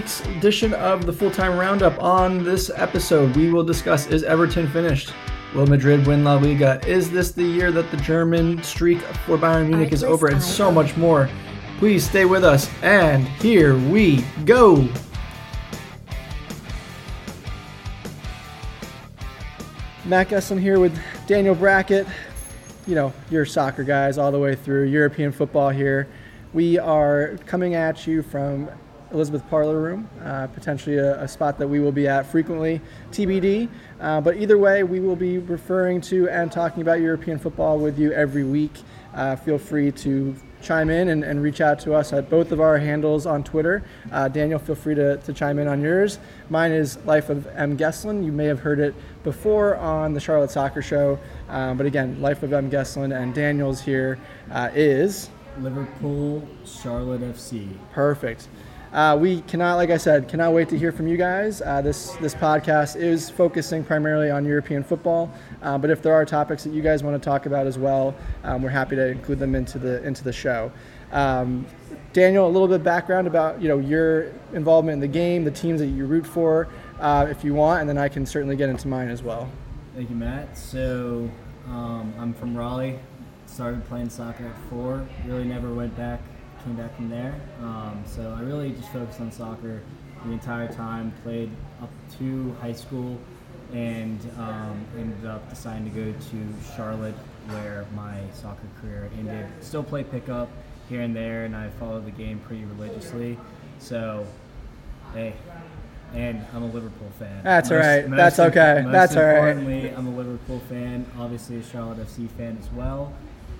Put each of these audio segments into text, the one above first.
week's edition of the full time roundup. On this episode, we will discuss is Everton finished? Will Madrid win La Liga? Is this the year that the German streak for Bayern Munich is over? And so much more. Please stay with us. And here we go. Matt Gesson here with Daniel Brackett. You know, your soccer guys all the way through, European football here. We are coming at you from Elizabeth Parlor Room, uh, potentially a, a, spot that we will be at frequently, TBD. Uh, but either way, we will be referring to and talking about European football with you every week. Uh, feel free to chime in and, and, reach out to us at both of our handles on Twitter. Uh, Daniel, feel free to, to chime in on yours. Mine is Life of M. Gesslin. You may have heard it before on the Charlotte Soccer Show. Um, but again, Life of M. Gesslin and Daniel's here uh, is Liverpool Charlotte FC. Perfect. Uh, we cannot, like I said, cannot wait to hear from you guys. Uh, this this podcast is focusing primarily on European football, uh, but if there are topics that you guys want to talk about as well, um, we're happy to include them into the into the show. Um, Daniel, a little bit of background about you know your involvement in the game, the teams that you root for, uh, if you want, and then I can certainly get into mine as well. Thank you, Matt. So um, I'm from Raleigh. Started playing soccer at four. Really never went back came back from there. Um, so I really just focused on soccer the entire time. Played up to high school, and um, ended up deciding to go to Charlotte, where my soccer career ended. Still play pickup here and there, and I follow the game pretty religiously. So, hey, and I'm a Liverpool fan. That's most, all right. That's okay. That's all right. Importantly, I'm a Liverpool fan. Obviously, a Charlotte FC fan as well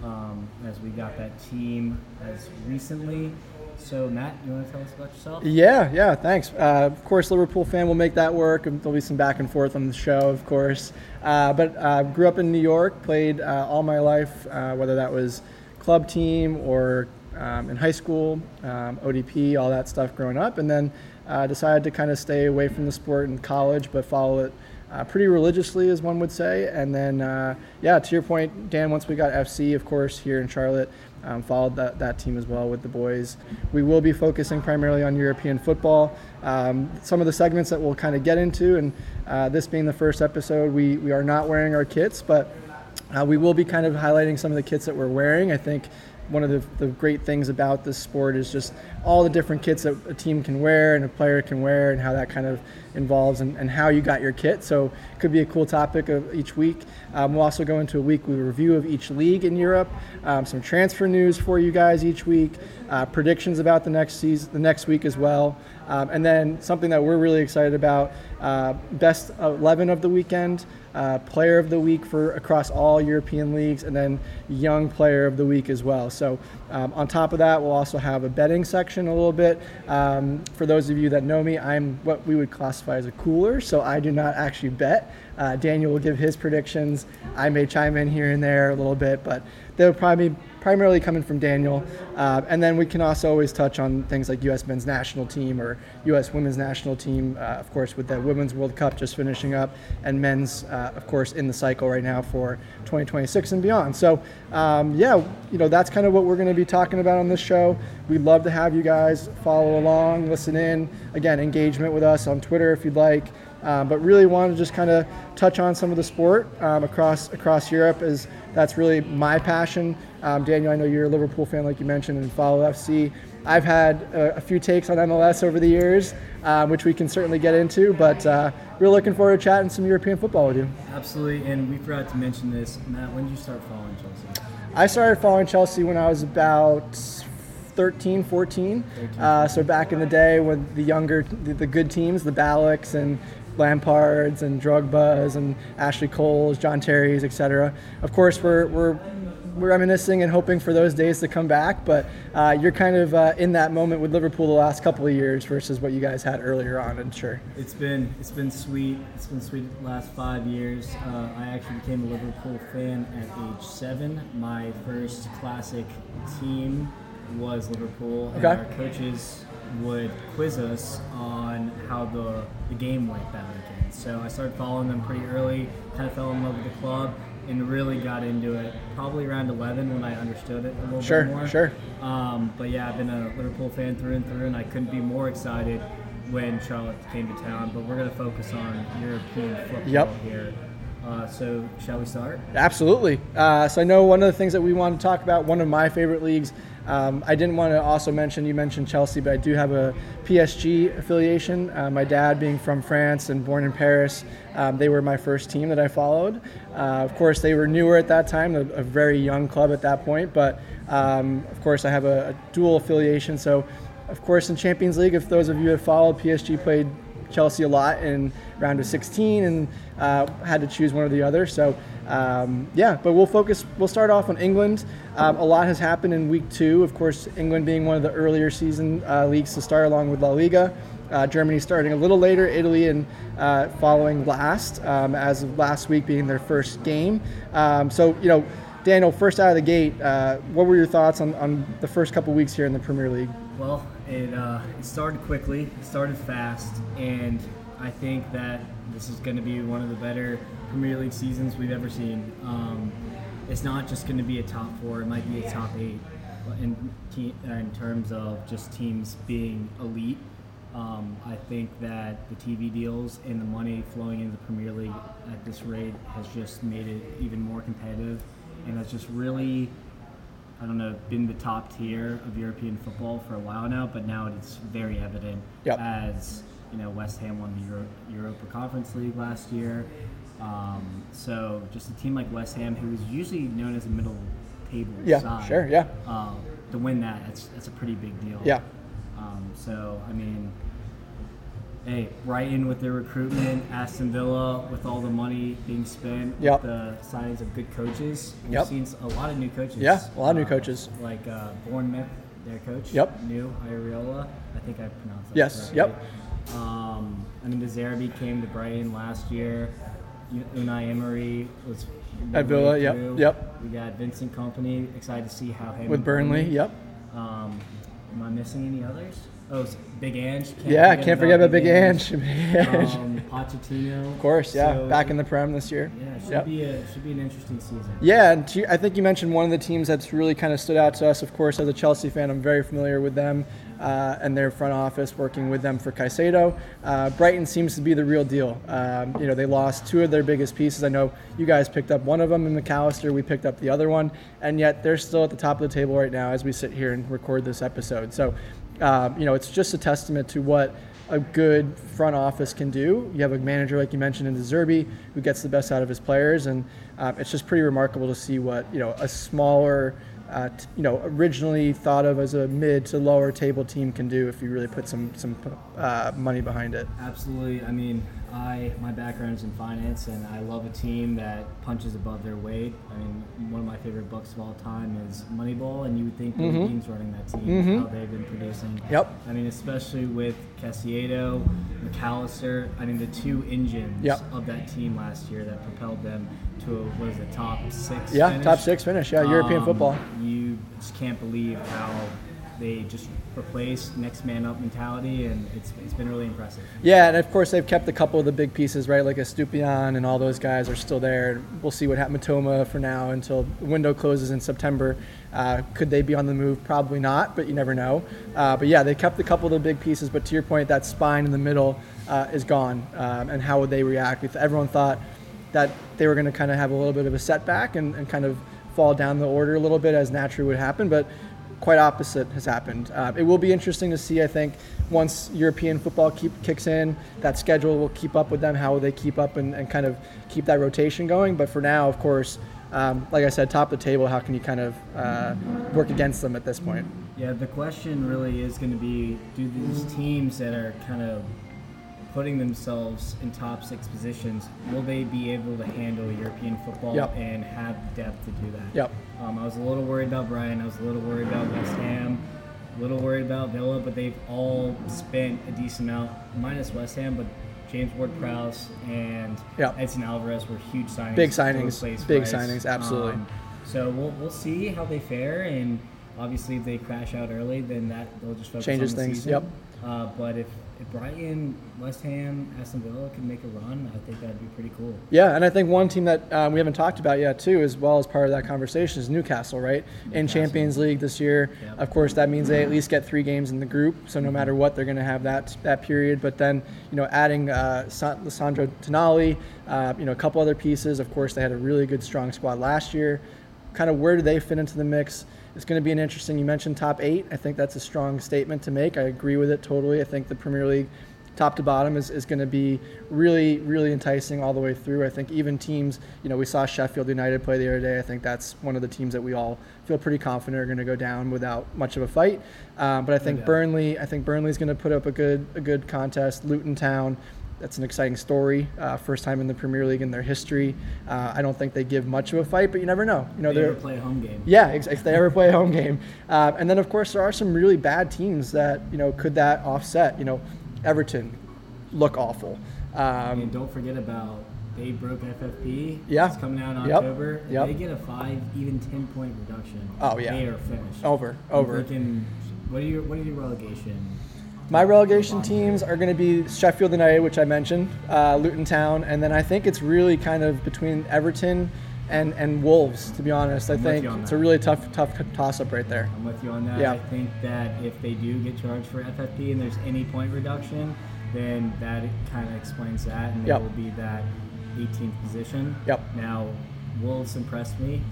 um, as we got that team as recently. So, Matt, you want to tell us about yourself? Yeah, yeah, thanks. Uh, of course, Liverpool fan will make that work. There'll be some back and forth on the show, of course. Uh, but uh, grew up in New York, played uh, all my life, uh, whether that was club team or um, in high school, um, ODP, all that stuff growing up, and then uh, decided to kind of stay away from the sport in college, but follow it uh, pretty religiously, as one would say. And then, uh, yeah, to your point, Dan, once we got FC, of course, here in Charlotte, um, followed that, that team as well with the boys. We will be focusing primarily on European football. Um, some of the segments that we'll kind of get into, and uh, this being the first episode, we, we are not wearing our kits, but uh, we will be kind of highlighting some of the kits that we're wearing. I think one of the, the great things about this sport is just all the different kits that a team can wear and a player can wear and how that kind of involves and, and how you got your kit. So it could be a cool topic of each week. Um, we'll also go into a weekly review of each league in Europe, um, some transfer news for you guys each week, uh, predictions about the next season, the next week as well. Um, and then something that we're really excited about, uh, best 11 of the weekend uh, player of the week for across all European leagues, and then young player of the week as well. So um, on top of that, we'll also have a betting section a little bit. Um, for those of you that know me, I'm what we would classify as a cooler, so I do not actually bet. Uh, Daniel will give his predictions. I may chime in here and there a little bit, but they'll probably be primarily coming from Daniel. Uh, and then we can also always touch on things like U.S. men's national team or U.S. women's national team, uh, of course, with the Women's World Cup just finishing up, and men's, uh, of course, in the cycle right now for 2026 and beyond. So, um, yeah, you know, that's kind of what we're going to be talking about on this show. We'd love to have you guys follow along, listen in. Again, engagement with us on Twitter if you'd like. Um, but really wanted to just kind of touch on some of the sport um, across across Europe as that's really my passion. Um, Daniel, I know you're a Liverpool fan, like you mentioned, and follow FC. I've had a, a few takes on MLS over the years, um, which we can certainly get into, but uh, we're looking forward to chatting some European football with you. Absolutely, and we forgot to mention this. Matt, when did you start following Chelsea? I started following Chelsea when I was about 13, 14. 13. Uh, so back in the day when the younger, the, the good teams, the Ballacks and Lampards and Drogba's and Ashley Cole's, John Terry's, etc. Of course, we're, we're we're reminiscing and hoping for those days to come back. But uh, you're kind of uh, in that moment with Liverpool the last couple of years versus what you guys had earlier on. And sure, it's been it's been sweet. It's been sweet the last five years. Uh, I actually became a Liverpool fan at age seven. My first classic team was Liverpool, and okay. our coaches would quiz us on how the, the game went that weekend. So I started following them pretty early, kind of fell in love with the club, and really got into it probably around 11 when I understood it a little sure, bit more. Sure, um, but yeah, I've been a Liverpool fan through and through, and I couldn't be more excited when Charlotte came to town, but we're going to focus on European football Yep. here. Uh, so, shall we start? Absolutely. Uh, so I know one of the things that we want to talk about, one of my favorite leagues. Um, I didn't want to also mention, you mentioned Chelsea, but I do have a PSG affiliation. Uh, my dad being from France and born in Paris, um, they were my first team that I followed. Uh, of course, they were newer at that time, a, a very young club at that point, but um, of course, I have a, a dual affiliation. So, of course, in Champions League, if those of you have followed, PSG played Chelsea a lot in round of 16 and uh, had to choose one or the other. So um, yeah, but we'll focus. We'll start off on England. Um, a lot has happened in week two. Of course, England being one of the earlier season uh, leagues to start, along with La Liga. Uh, Germany starting a little later, Italy and uh, following last, um, as of last week being their first game. Um, so you know, Daniel, first out of the gate, uh, what were your thoughts on, on the first couple weeks here in the Premier League? Well, it, uh, it started quickly, it started fast, and I think that this is going to be one of the better Premier League seasons we've ever seen. Um, it's not just going to be a top four; it might be a top eight in in terms of just teams being elite. Um, I think that the TV deals and the money flowing into the Premier League at this rate has just made it even more competitive, and has just really I don't know, been the top tier of European football for a while now, but now it's very evident Yep. as you know West Ham won the Euro- Europa Conference League last year. Um, so just a team like West Ham, who is usually known as a middle table Yeah, side, sure, yeah. um, to win that, that's that's a pretty big deal. Yeah. So I mean, hey, Brighton with their recruitment, Aston Villa with all the money being spent, Yep. with the signings of good coaches. We've Yep. seen a lot of new coaches. Yeah, a lot of new Uh, coaches. Like uh, Bournemouth, their coach. Yep. New Iraola. I think I pronounced that. Yes, correctly. Um, I mean, De Zerbi came to Brighton last year. Unai Emery was At Villa, yep, through. yep. We got Vincent Kompany. Excited to see how him With Burnley, yep. um, am I missing any others? Oh, Big Ange. Can't Yeah, can't forget about Big Ange. Um, Pochettino. Of course, yeah, So, back in the Prem this year. Yeah, it should Yep. be a should be an interesting season. Yeah, and to, I think you mentioned one of the teams that's really kind of stood out to us. Of course, as a Chelsea fan, I'm very familiar with them uh, and their front office, working with them for Caicedo. Uh, Brighton seems to be the real deal. Um, you know, they lost two of their biggest pieces. I know you guys picked up one of them in McAllister. We picked up the other one, and yet they're still at the top of the table right now as we sit here and record this episode. So, um, you know, it's just a testament to what a good front office can do. You have a manager, like you mentioned, in De Zerbi, who gets the best out of his players, and um, it's just pretty remarkable to see what you know a smaller, uh, t- you know, originally thought of as a mid to lower table team can do if you really put some some uh, money behind it. Absolutely. I mean, I my background is in finance, and I love a team that punches above their weight. I mean, one of my favorite books of all time is Moneyball, and you would think Beane's running that team, how they've been producing. Mm-hmm. Yep. I mean, especially with Caicedo, McAllister. I mean, the two engines Yep. of that team last year that propelled them to a, what is it, top six? Yeah, finish? top six finish. Yeah, European Um, football. You just can't believe how they just replaced next man up mentality, and it's, it's been really impressive. Yeah, and of course they've kept a couple of the big pieces, right? Like Estupiñán and all those guys are still there. We'll see what happens. Mitoma for now until the window closes in September. Uh, could they be on the move? Probably not, but you never know. Uh, but yeah, they kept a couple of the big pieces. But to your point, that spine in the middle uh, is gone. Um, and how would they react? If everyone thought that they were going to kind of have a little bit of a setback and, and kind of fall down the order a little bit as naturally would happen, but quite opposite has happened. Uh, it will be interesting to see. I think once European football keep, kicks in, that schedule will keep up with them. How will they keep up and, and kind of keep that rotation going? But for now, of course, um, like I said, top of the table. How can you kind of uh, work against them at this point? Yeah, the question really is going to be do these teams that are kind of putting themselves in top six positions, will they be able to handle European football Yep. and have depth to do that? Yep. Um, I was a little worried about Brian. I was a little worried about West Ham. A little worried about Villa, but they've all spent a decent amount, minus West Ham, but James Ward-Prowse and Yep. Edson Alvarez were huge signings. Big signings. Big Rice. Um, signings, absolutely. so we'll, we'll see how they fare, and obviously if they crash out early, then that they'll just focus Changes on the things, season. yep. Uh, but if if Brighton, West Ham, Aston Villa can make a run, I think that'd be pretty cool. Yeah, and I think one team that um, we haven't talked about yet too, as well as part of that conversation, is Newcastle, right? In Champions League this year. Yep. Of course, that means they at least get three games in the group. So no matter what, they're going to have that that period. But then, you know, adding uh, San- Lissandro Tonali, uh, you know, a couple other pieces. Of course, they had a really good, strong squad last year. Kind of where do they fit into the mix? It's going to be an interesting. You mentioned top eight. I think that's a strong statement to make. I agree with it totally. I think the Premier League top to bottom is, is going to be really, really enticing all the way through. I think even teams, you know, we saw Sheffield United play the other day. I think that's one of the teams that we all feel pretty confident are going to go down without much of a fight. Um, but I think doubt. Burnley, I think Burnley's going to put up a good, a good contest. Luton Town, that's an exciting story. Uh, first time in the Premier League in their history. Uh, I don't think they give much of a fight, but you never know. You know, they ever play a home game. yeah, ex- if they ever play a home game. Uh, and then, of course, there are some really bad teams that, you know, could that offset? You know, Everton look awful. Um, And don't forget about they broke FFP. Yeah. It's coming out in Yep. October. If Yep. They get a five, even ten point reduction. Oh, yeah. They are finished. over, over. what are your what are your relegation? My relegation teams are going to be Sheffield United, which I mentioned, uh, Luton Town, and then I think it's really kind of between Everton and, and Wolves, to be honest. I I'm with think it's a really tough, tough toss up right there. I'm with you on that. Yeah. I think that if they do get charged for FFP and there's any point reduction, then that kind of explains that, and they Yep. will be that 18th position. Yep. Now, Wolves impressed me.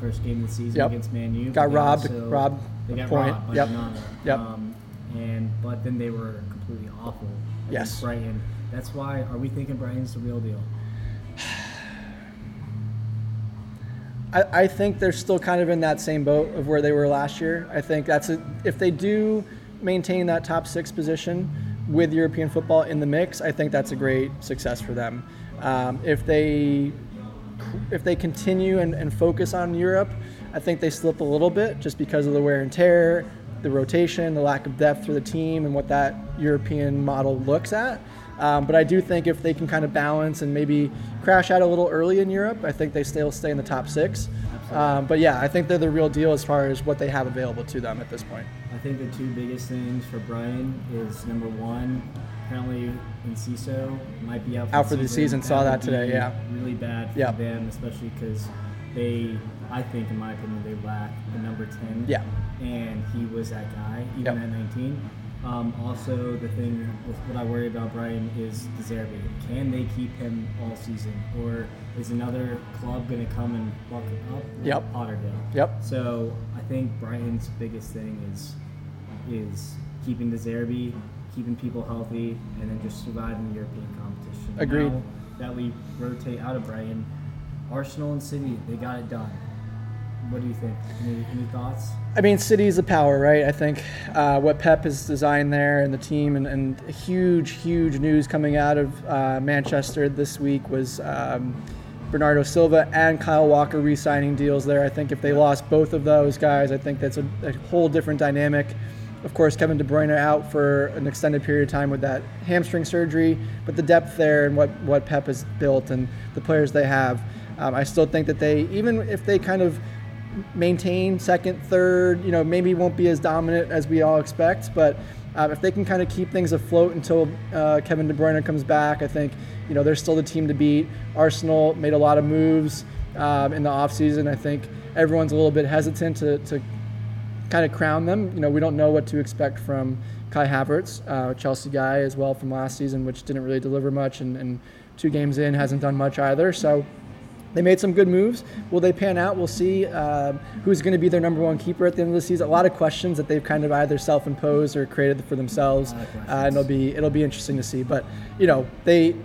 First game of the season Yep. against Man U. Got robbed- also- robbed They got point. robbed by Yep. Onana. Yep. Um, and but then they were completely awful Yes. Brighton. That's why. Are we thinking Brighton's the real deal? I, I think they're still kind of in that same boat of where they were last year. I think that's a, if they do maintain that top six position with European football in the mix, I think that's a great success for them. Um, if they if they continue and, and focus on Europe, I think they slip a little bit just because of the wear and tear, the rotation, the lack of depth for the team, and what that European model looks at. Um, but I do think if they can kind of balance and maybe crash out a little early in Europe, I think they still stay in the top six. Um, but yeah, I think they're the real deal as far as what they have available to them at this point. I think the two biggest things for Brian is number one, apparently Enciso might be out for, Out the, for the season. Saw that today, yeah. Really bad for them, especially because they, I think, in my opinion, they lack the number 10. Yeah. And he was that guy, even Yep. at 19. Um, also, the thing with what I worry about Brian is De Zerbi. Can they keep him all season? Or is another club going to come and buck him up? Yep. Otterdale. Yep. So I think Brighton's biggest thing is is keeping De Zerbi, keeping people healthy, and then just surviving the European competition. Agreed. Now that we rotate out of Brighton, Arsenal and City, they got it done. What do you think? Any, any thoughts? I mean, City's the power, right? I think uh, what Pep has designed there and the team, and, and huge, huge news coming out of uh, Manchester this week was um, Bernardo Silva and Kyle Walker re signing deals there. I think if they lost both of those guys, I think that's a, a whole different dynamic. Of course, Kevin De Bruyne out for an extended period of time with that hamstring surgery, but the depth there and what, what Pep has built and the players they have, um, I still think that they, even if they kind of maintain second, third, you know, maybe won't be as dominant as we all expect, but uh, if they can kind of keep things afloat until uh, Kevin De Bruyne comes back, I think, you know, they're still the team to beat. Arsenal made a lot of moves um, in the offseason. I think everyone's a little bit hesitant to, to kind of crown them. You know, we don't know what to expect from Kai Havertz, uh, Chelsea guy as well from last season, which didn't really deliver much, and, and two games in hasn't done much either. So they made some good moves. Will they pan out? We'll see. Um, who's going to be their number one keeper at the end of the season? A lot of questions that they've kind of either self-imposed or created for themselves, A lot of uh, and it'll be it'll be interesting to see. But you know, they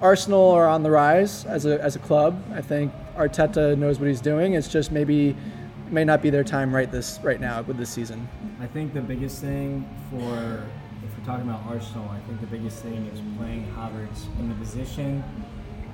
Arsenal are on the rise as a as a club. I think Arteta knows what he's doing. It's just maybe may not be their time right this right now with this season. I think the biggest thing for if we're talking about Arsenal, I think the biggest thing is playing Havertz in the position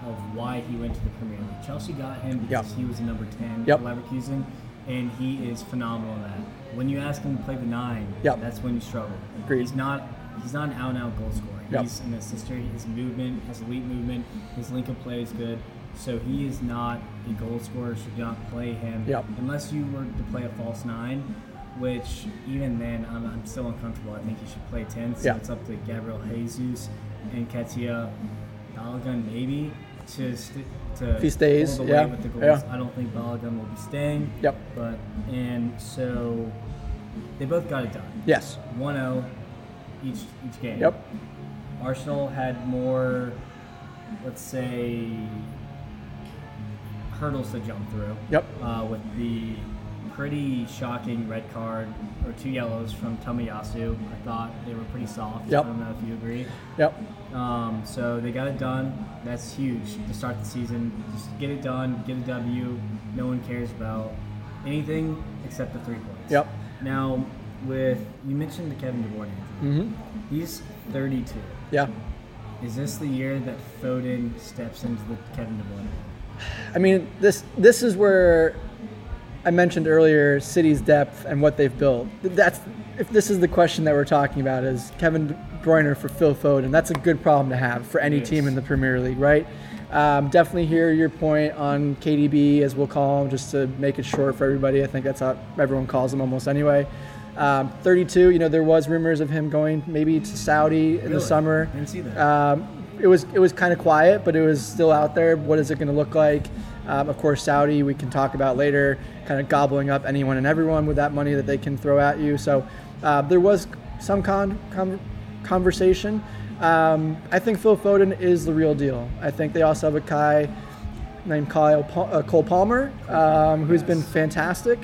of why he went to the Premier League. Chelsea got him because Yep. he was a number ten Yep. for Leverkusen, and he is phenomenal in that. When you ask him to play the nine, Yep. that's when you struggle. Agreed. He's not he's not an out and out goal scorer. Yep. He's an assister. His movement, his elite movement, his link of play is good. So he is not a goal scorer. Should not play him Yep. unless you were to play a false nine. which even then I'm, I'm still uncomfortable. I think he should play 10. So Yeah. it's up to Gabriel Jesus and Ketia Balogun maybe to st- to If he stays, yeah, with the goals. yeah. I don't think Balogun will be staying. Yep. But and so they both got it done. Yes. 1-0 each each game. Yep. Arsenal had more, let's say, hurdles to jump through. Yep. Uh, with the pretty shocking red card or two yellows from Tomiyasu, I thought they were pretty soft. Yep. I don't know if you agree. Yep. Um, so they got it done. That's huge to start the season. Just get it done, get a W. No one cares about anything except the three points. Yep. Now, with you mentioned the Kevin De Bruyne injury. Mm-hmm. He's 32. Yeah. Is this the year that Foden steps into the Kevin De Bruyne? I mean, this this is where I mentioned earlier City's depth and what they've built. That's if this is the question that we're talking about is Kevin De Bruyne for Phil Foden. That's a good problem to have for any It team in the Premier League, right? Um, definitely hear your point on KDB, as we'll call him, just to make it short for everybody. I think that's how everyone calls him almost anyway. Um, 32, you know, there was rumors of him going maybe to Saudi in the Really? summer. Didn't see that. Um, it was it was kind of quiet, but it was still out there. What is it going to look like? Um, of course, Saudi we can talk about later, kind of gobbling up anyone and everyone with that money that they can throw at you. So uh, there was some con- con- conversation. Um, I think Phil Foden is the real deal. I think they also have a guy named Kyle uh, Cole Palmer, um, who's been fantastic.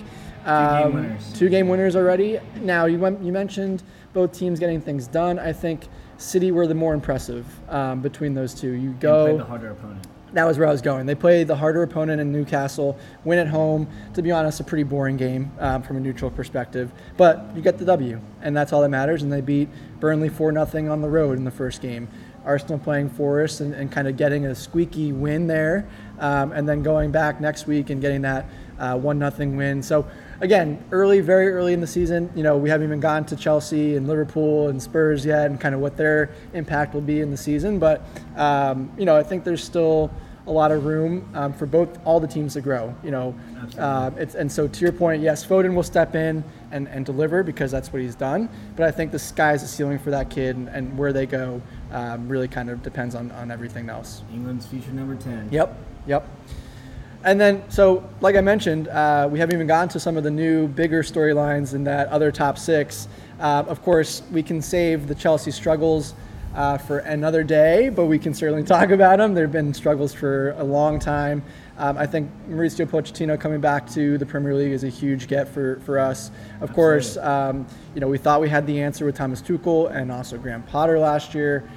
Um, winners. Two game winners already. Now you went, you mentioned both teams getting things done. I think City were the more impressive um, between those two. You play go. the harder opponent. That was where I was going. They played the harder opponent in Newcastle, win at home. To be honest, a pretty boring game um, from a neutral perspective. But you get the W, and that's all that matters. And they beat Burnley 4 0 on the road in the first game. Arsenal playing Forest and, and kind of getting a squeaky win there, um, and then going back next week and getting that uh, 1 0 win. So, again, early, very early in the season. You know, we haven't even gone to Chelsea and Liverpool and Spurs yet, and kind of what their impact will be in the season. But um, you know, I think there's still a lot of room um, for both all the teams to grow. You know, uh, it's, and so to your point, yes, Foden will step in and, and deliver because that's what he's done. But I think the sky's the ceiling for that kid, and, and where they go um, really kind of depends on, on everything else. England's future number 10. Yep, yep. And then, so like I mentioned, uh, we haven't even gotten to some of the new, bigger storylines in that other top six. Uh, of course, we can save the Chelsea struggles uh, for another day, but we can certainly talk about them. There have been struggles for a long time. Um, I think Mauricio Pochettino coming back to the Premier League is a huge get for, for us. Of course, um, you know we thought we had the answer with Thomas Tuchel and also Graham Potter last year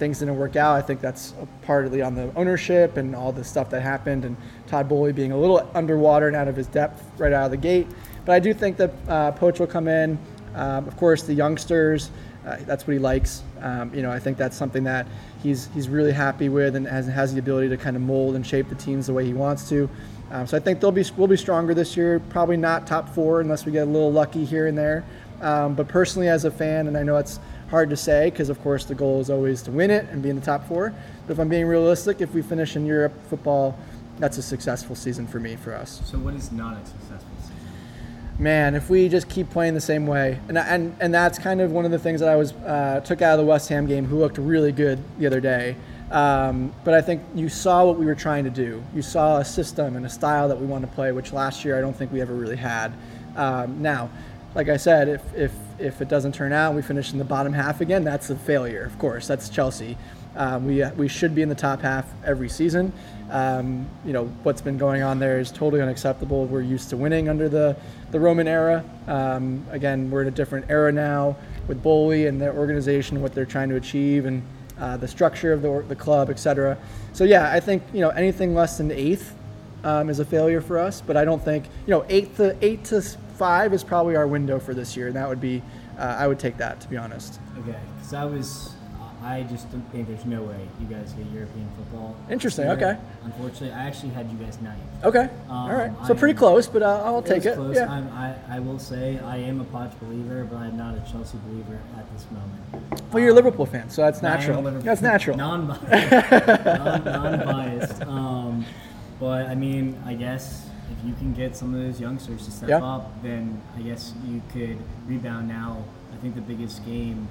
things didn't work out. I think that's partly on the ownership and all the stuff that happened, and Todd Boehly being a little underwater and out of his depth right out of the gate. But I do think that uh, Poach will come in. Um, of course, the youngsters, uh, that's what he likes. Um, you know, I think that's something that he's he's really happy with and has, has the ability to kind of mold and shape the teams the way he wants to. Um, so I think they'll be we'll be stronger this year. Probably not top four unless we get a little lucky here and there. Um, but personally, as a fan, and I know it's hard to say because, of course, the goal is always to win it and be in the top four. But if I'm being realistic, if we finish in Europe football, that's a successful season for me, for us. So what is not a successful season? Man, if we just keep playing the same way, and and and that's kind of one of the things that I was uh, took out of the West Ham game, who looked really good the other day. Um, but I think you saw what we were trying to do. You saw a system and a style that we wanted to play, which last year I don't think we ever really had. Um, now, like I said, if if if it doesn't turn out, we finish in the bottom half again. That's a failure, of course. That's Chelsea. Um, we we should be in the top half every season. Um, you know what's been going on there is totally unacceptable. We're used to winning under the the Roman era. Um, again, we're in a different era now with Boehly and their organization, what they're trying to achieve, and uh, the structure of the the club, etc. So yeah, I think you know anything less than eighth um, is a failure for us. But I don't think you know eight to eight to five is probably our window for this year, and that would be uh, I would take that to be honest. Okay, because I was, I just don't think there's no way you guys get European football. Interesting, year. okay. Unfortunately, I actually had you guys ninth. Okay, Um, all right. So I pretty am- close, but uh, I'll take it. Close. Yeah. I, I will say I am a Poch believer, but I'm not a Chelsea believer at this moment. Well, you're a Liverpool fan, so that's I am a natural. That's natural. Non-biased. non, non-biased. Um, but I mean, I guess you can get some of those youngsters to step Yeah. up, then I guess you could rebound. Now, I think the biggest game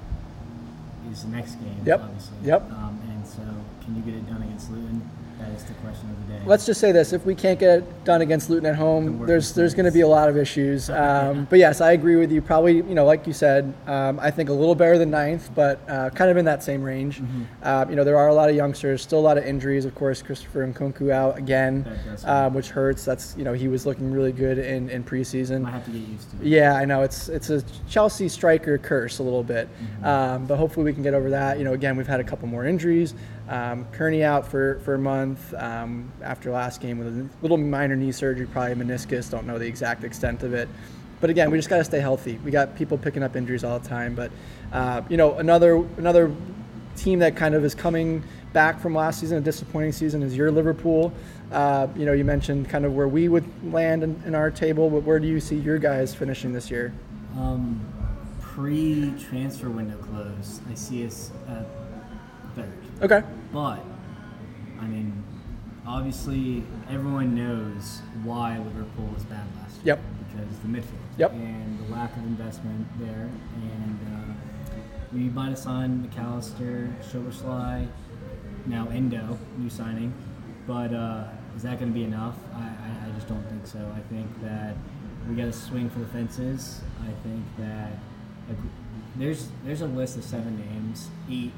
is the next game. Yep. Obviously. Yep. Um, and so, can you get it done against Luton? That is the question of the day. Let's just say this: if we can't get it done against Luton at home, there's there's going to be a lot of issues. Um, but yes, I agree with you. Probably, you know, like you said, um, I think a little better than ninth, but uh, kind of in that same range. Mm-hmm. Uh, you know, there are a lot of youngsters, still a lot of injuries. Of course, Christopher Nkunku out again, um, which hurts. That's you know he was looking really good in in preseason. might have to get used to it. Yeah, I know it's it's a Chelsea striker curse a little bit, um, but hopefully we can get over that. You know, again we've had a couple more injuries. Um, Kearney out for, for a month um, after last game with a little minor knee surgery, probably meniscus. Don't know the exact extent of it, but again we just got to stay healthy. We got people picking up injuries all the time, but uh, you know another another team that kind of is coming back from last season, a disappointing season, is your Liverpool. Uh, you know, you mentioned kind of where we would land in, in our table, but where do you see your guys finishing this year? Um, pre-transfer window close, I see us at third. Okay. But, I mean, obviously everyone knows why Liverpool was bad last year. Yep. Because the midfield. Yep. And the lack of investment there. And uh, we might have signed McAllister, Szoboszlai, now Endo, new signing. But uh, is that going to be enough? I, I, I just don't think so. I think that we got to swing for the fences. I think that like, there's there's a list of seven names, eight,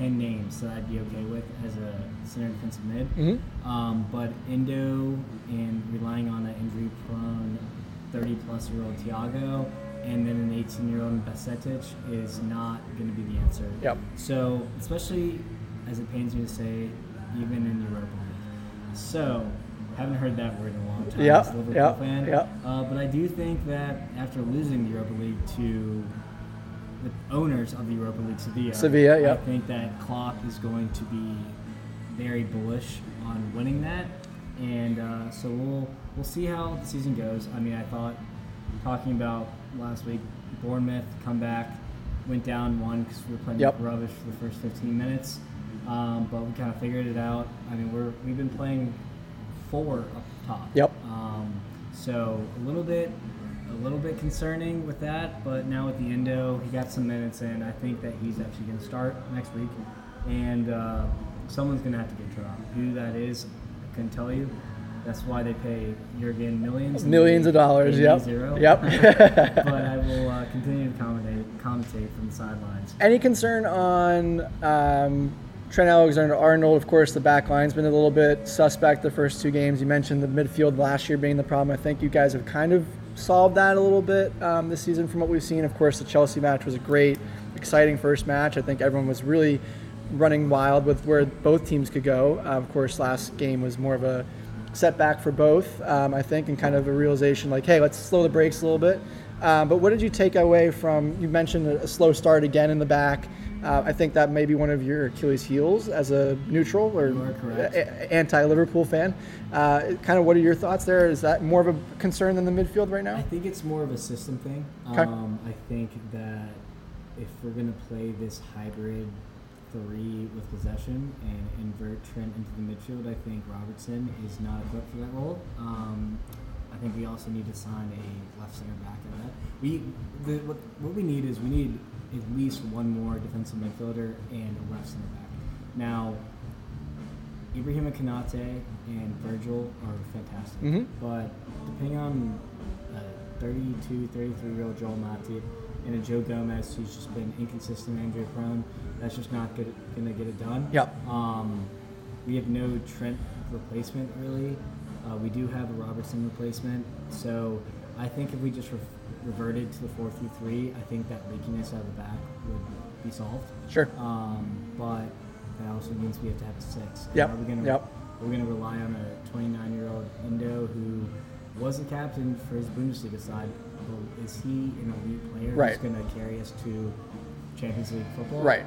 ten names that I'd be okay with as a center defensive mid. Mhm. Um, but Endo and relying on an injury prone 30 plus year old Thiago and then an 18 year old Bajcetic is not going to be the answer. Yep. So, especially as it pains me to say, even in Europa League. So, haven't heard that word in a long time Yep, as a Liverpool yep, fan. yep. Uh, but I do think that after losing the Europa League to the owners of the Europa League, Sevilla, Sevilla, yep. I think that Klopp is going to be very bullish on winning that, and uh, so we'll we'll see how the season goes. I mean, I thought talking about last week, Bournemouth come back, went down one because we were playing Yep. rubbish for the first 15 minutes, um, but we kind of figured it out. I mean, we're we've been playing four up top. Yep. Um, so a little bit, little bit concerning with that, but now with the endo, he got some minutes in. I think that he's actually going to start next week, and uh, someone's going to have to get dropped. Who that is, I couldn't tell you. That's why they pay Jurgen millions. Millions of dollars, yep. Zero. Yep. but I will uh, continue to commentate, commentate from the sidelines. Any concern on um, Trent Alexander Arnold? Of course, the back line's been a little bit suspect the first two games. You mentioned the midfield last year being the problem. I think you guys have kind of solved that a little bit um, this season from what we've seen. Of course, the Chelsea match was a great, exciting first match. I think everyone was really running wild with where both teams could go. Uh, of course, last game was more of a setback for both, um, I think, and kind of a realization like, hey, let's slow the brakes a little bit. Um, but what did you take away from? You mentioned a, a slow start again in the back. Uh, I think that may be one of your Achilles' heels as a neutral or You are correct. a- anti-Liverpool fan. Uh, kind of, what are your thoughts there? Is that more of a concern than the midfield right now? I think it's more of a system thing. Okay. Um, I think that if we're going to play this hybrid three with possession and invert Trent into the midfield, I think Robertson is not equipped for that role. Um, I think we also need to sign a left center back in that. We the, what, what we need is we need at least one more defensive midfielder and a left center back. Now, Ibrahima Konaté and Virgil are fantastic. Mhm. But depending on uh, 32, 33 year old Joel Matip and a Joe Gomez who's just been inconsistent and injury prone, that's just not gonna get it done. Yep. Um, we have no Trent replacement really. Uh, we do have a Robertson replacement. So I think if we just re- reverted to the 4 through 3, I think that leakiness out of the back would be solved. Sure. Um, but that also means we have to have a six. Yep, Are we gonna, yep. We're going to rely on a 29 year old Endo who wasn't captain for his Bundesliga side. Well, is he an elite player Right. who's going to carry us to Champions League football? Right.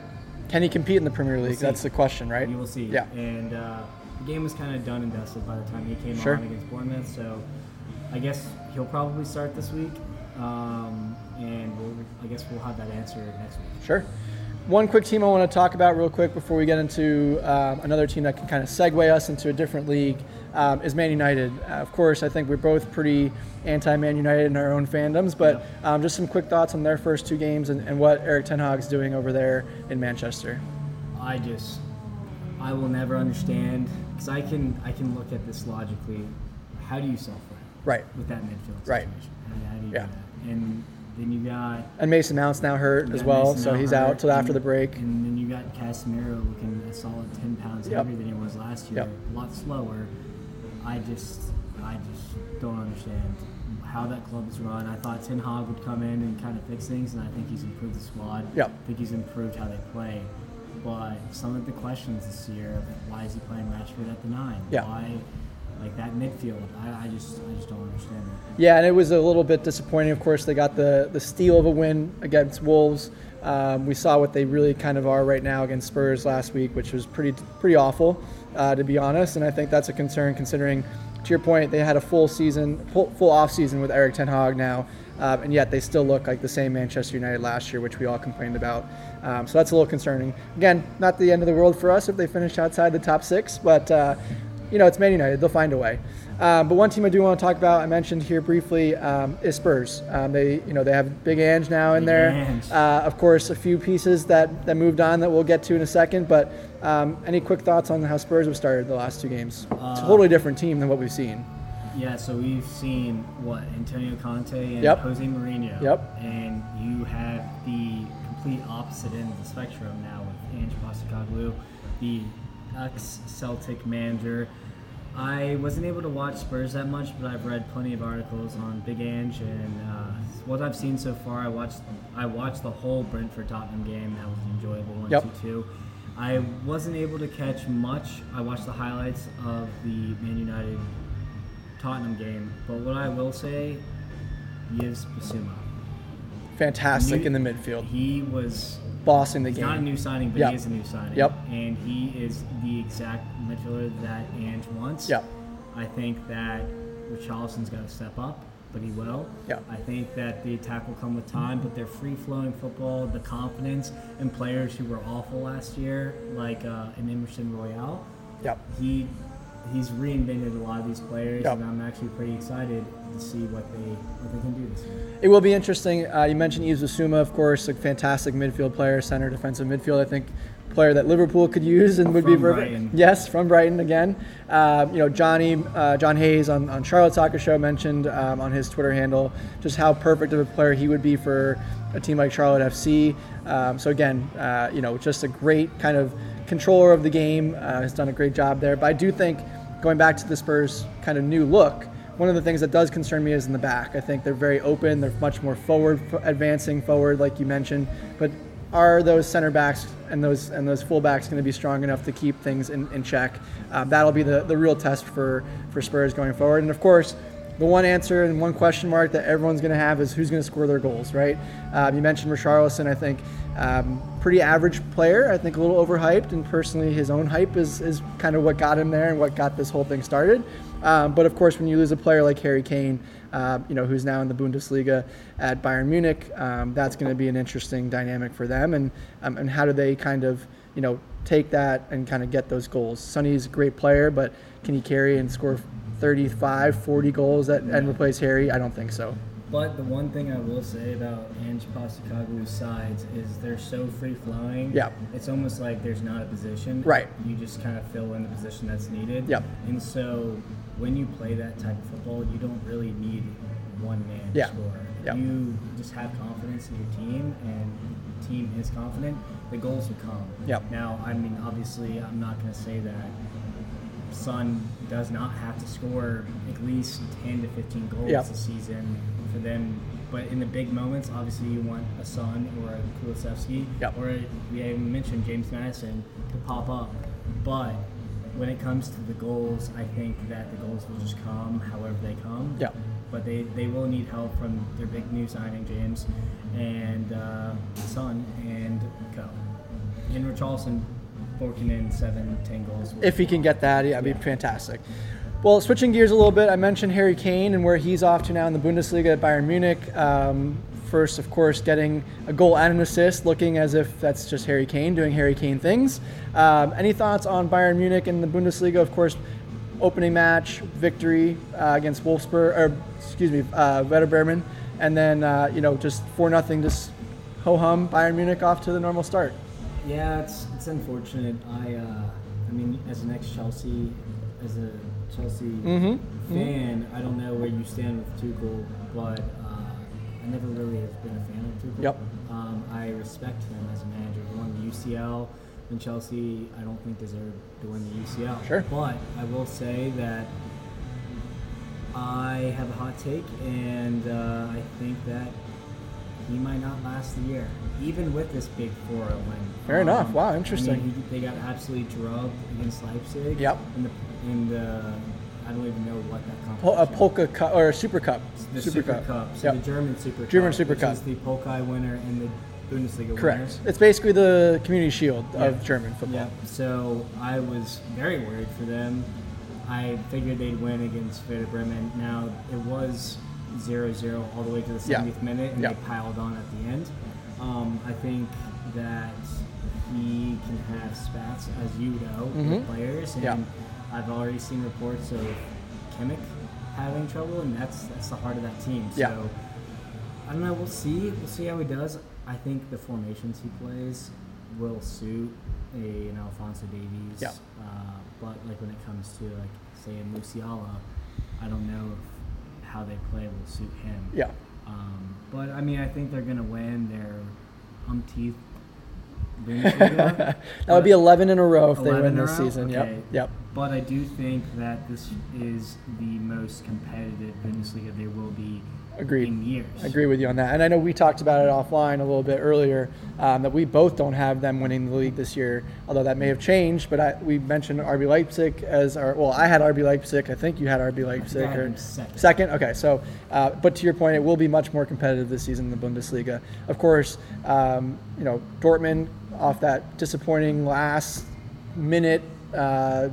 Can he compete in the Premier League? see. That's the question, right? You will see. Yeah. And uh, the game was kind of done and dusted by the time he came Sure. on against Bournemouth. So I guess he'll probably start this week. Um, and we'll, I guess we'll have that answer next week. Sure. one quick team I want to talk about real quick before we get into um, another team that can kind of segue us into a different league um, is Man United. Uh, of course, I think we're both pretty anti-Man United in our own fandoms, but um, just some quick thoughts on their first two games and, and what Eric Ten Hag's doing over there in Manchester. I just, I will never understand because I can, I can look at this logically. How do you sell for Right. with that midfield situation? How do- how do you Yeah. And then you got And Mason Mount's now hurt as well, Mason so he's out till after and- the break. And then you got Casemiro looking a solid ten pounds Yep. heavier than he was last year. Yep. A lot slower. I just, I just don't understand how that club is run. I thought Ten Hag would come in and kind of fix things, and I think he's improved the squad. Yep. I think he's improved how they play. But some of the questions this year, why is he playing Rashford at the nine? Yeah. Why, like that midfield? I, I just, I just don't understand it. Yeah, and it was a little bit disappointing. Of course, they got the the steal of a win against Wolves. Um, we saw what they really kind of are right now against Spurs last week, which was pretty pretty awful, uh, to be honest. And I think that's a concern considering, to your point, they had a full season, full, full off season with Eric Ten Hag now, uh, and yet they still look like the same Manchester United last year, which we all complained about. Um, so that's a little concerning. Again, not the end of the world for us if they finish outside the top six, but. Uh, you know, it's Man United. They'll find a way. Um, but one team I do want to talk about, I mentioned here briefly, um, is Spurs. Um, they, you know, they have Big Ange now in Big there. Uh, of course, a few pieces that, that moved on that we'll get to in a second. But um, any quick thoughts on how Spurs have started the last two games? a totally different team than what we've seen. Yeah, so we've seen what Antonio Conte and Yep. Jose Mourinho. Yep. And you have the complete opposite end of the spectrum now with Ange Postecoglou, the ex-Celtic manager. I wasn't able to watch Spurs that much, but I've read plenty of articles on Big Ange, and uh, what I've seen so far, I watched I watched the whole Brentford Tottenham game. That was an enjoyable one Yep. two two. I wasn't able to catch much. I watched the highlights of the Man United Tottenham game, but what I will say, Yves Bissouma. Fantastic New- in the midfield, He was bossing the he's not a new signing, but Yep. he is a new signing. Yep. And he is the exact midfielder that Ange wants. Yep. I think that Richarlison's got to step up, but he will. Yep. I think that the attack will come with time, but their free-flowing football, the confidence, and players who were awful last year, like uh, an Emerson Royal, Yep. he he's reinvented a lot of these players, Yep. and I'm actually pretty excited to see what they what they can do this year. It will be interesting. Uh, you mentioned Yves Bissouma, of course, a fantastic midfield player, center, defensive midfield. I think player that Liverpool could use and would be From perfect. Brighton. Yes, from Brighton again. Uh, you know, Johnny, uh, John Hayes on, on Charlotte Soccer Show mentioned um, on his Twitter handle just how perfect of a player he would be for a team like Charlotte FC. Um, so again, uh, you know, just a great kind of controller of the game. Uh, has done a great job there. But I do think going back to the Spurs kind of new look, one of the things that does concern me is in the back. I think they're very open. They're much more forward, advancing forward, like you mentioned. But are those center backs and those and those fullbacks going to be strong enough to keep things in, in check? Um, that'll be the, the real test for for Spurs going forward. And of course, the one answer and one question mark that everyone's going to have is who's going to score their goals, right? Um, you mentioned Richarlison. I think um, pretty average player. I think a little overhyped, and personally, his own hype is is kind of what got him there and what got this whole thing started. Um, but of course, when you lose a player like Harry Kane, uh, you know who's now in the Bundesliga at Bayern Munich, um, that's going to be an interesting dynamic for them. And um, and how do they kind of you know take that and kind of get those goals? Sonny's a great player, but can he carry and score 35, 40 goals that, and replace Harry? I don't think so. But the one thing I will say about Ange Postecoglou's sides is they're so free flowing. Yeah. It's almost like there's not a position. Right. You just kind of fill in the position that's needed. Yep. And so when you play that type of football, you don't really need one man Yeah. to score. Yep. You just have confidence in your team, and the team is confident. The goals will come. Yep. Now, I mean, obviously, I'm not going to say that Son does not have to score at least 10 to 15 goals Yep. a season for them. But in the big moments, obviously, you want a Son or a Kulusevski, Yep. or we even mentioned James Maddison to pop up. But when it comes to the goals, I think that the goals will just come however they come. But they, they will need help from their big new signing, James, and uh, Son, and Co. And Richarlison forking in seven, ten goals. will- If he can get that, yeah, it'd be fantastic. Well, switching gears a little bit, I mentioned Harry Kane and where he's off to now in the Bundesliga at Bayern Munich. Um, first, of course, getting a goal and an assist, looking as if that's just Harry Kane doing Harry Kane things. Um, any thoughts on Bayern Munich in the Bundesliga? Of course, opening match victory uh, against Wolfsburg, or excuse me, uh, Werder Bremen, and then uh, you know just four nothing, just ho hum Bayern Munich off to the normal start. Yeah, it's it's unfortunate. I uh, I mean, as an ex Chelsea, as a Chelsea Mhm, fan, I don't know where you stand with Tuchel, but uh, I never really have been a fan of Tuchel. Yep. Um, I respect him as a manager. He won the UCL, and Chelsea, I don't think deserved to win the UCL. Sure. But I will say that I have a hot take, and uh, I think that he might not last the year, even with this big 4 0 win. Fair um, enough. Wow, I mean, interesting. he- they got absolutely drubbed against Leipzig. Yep. In the, in the uh, I don't even know what that Pol- a Pokal cup or a super cup. the Super, Cup. So Yep. the German Super Cup. German Cup. Super Cup. is the Pokal winner and the Bundesliga Correct. winner. It's basically the community shield of German football. Yeah. So I was very worried for them. I figured they'd win against Werder Bremen. Now it was 0-0 all the way to the Yeah. 70th minute, and Yeah. they piled on at the end. Um, I think that he can have spats, as you know, Mhm. with players, and Yeah. I've already seen reports of Kimmich having trouble, and that's that's the heart of that team. So Yeah. I don't know. We'll see. We'll see how he does. I think the formations he plays will suit a an Alphonso Davies. Yeah. Uh, but like when it comes to like say a Musiala, I don't know if how they play will suit him. Yeah. Um, but I mean, I think they're gonna win their umpteenth that would be 11 in a row if they win in this season. Okay. Yep. Yep. But I do think that this is the most competitive Bundesliga there will be Agreed. in years. I agree with you on that. And I know we talked about it offline a little bit earlier um, that we both don't have them winning the league this year, although that may have changed. But I, we mentioned RB Leipzig as our, well, I had RB Leipzig. I think you had RB Leipzig. Or- second. Second? Okay. So, uh, but to your point, it will be much more competitive this season in the Bundesliga. Of course, um, you know, Dortmund off that disappointing last minute. Uh,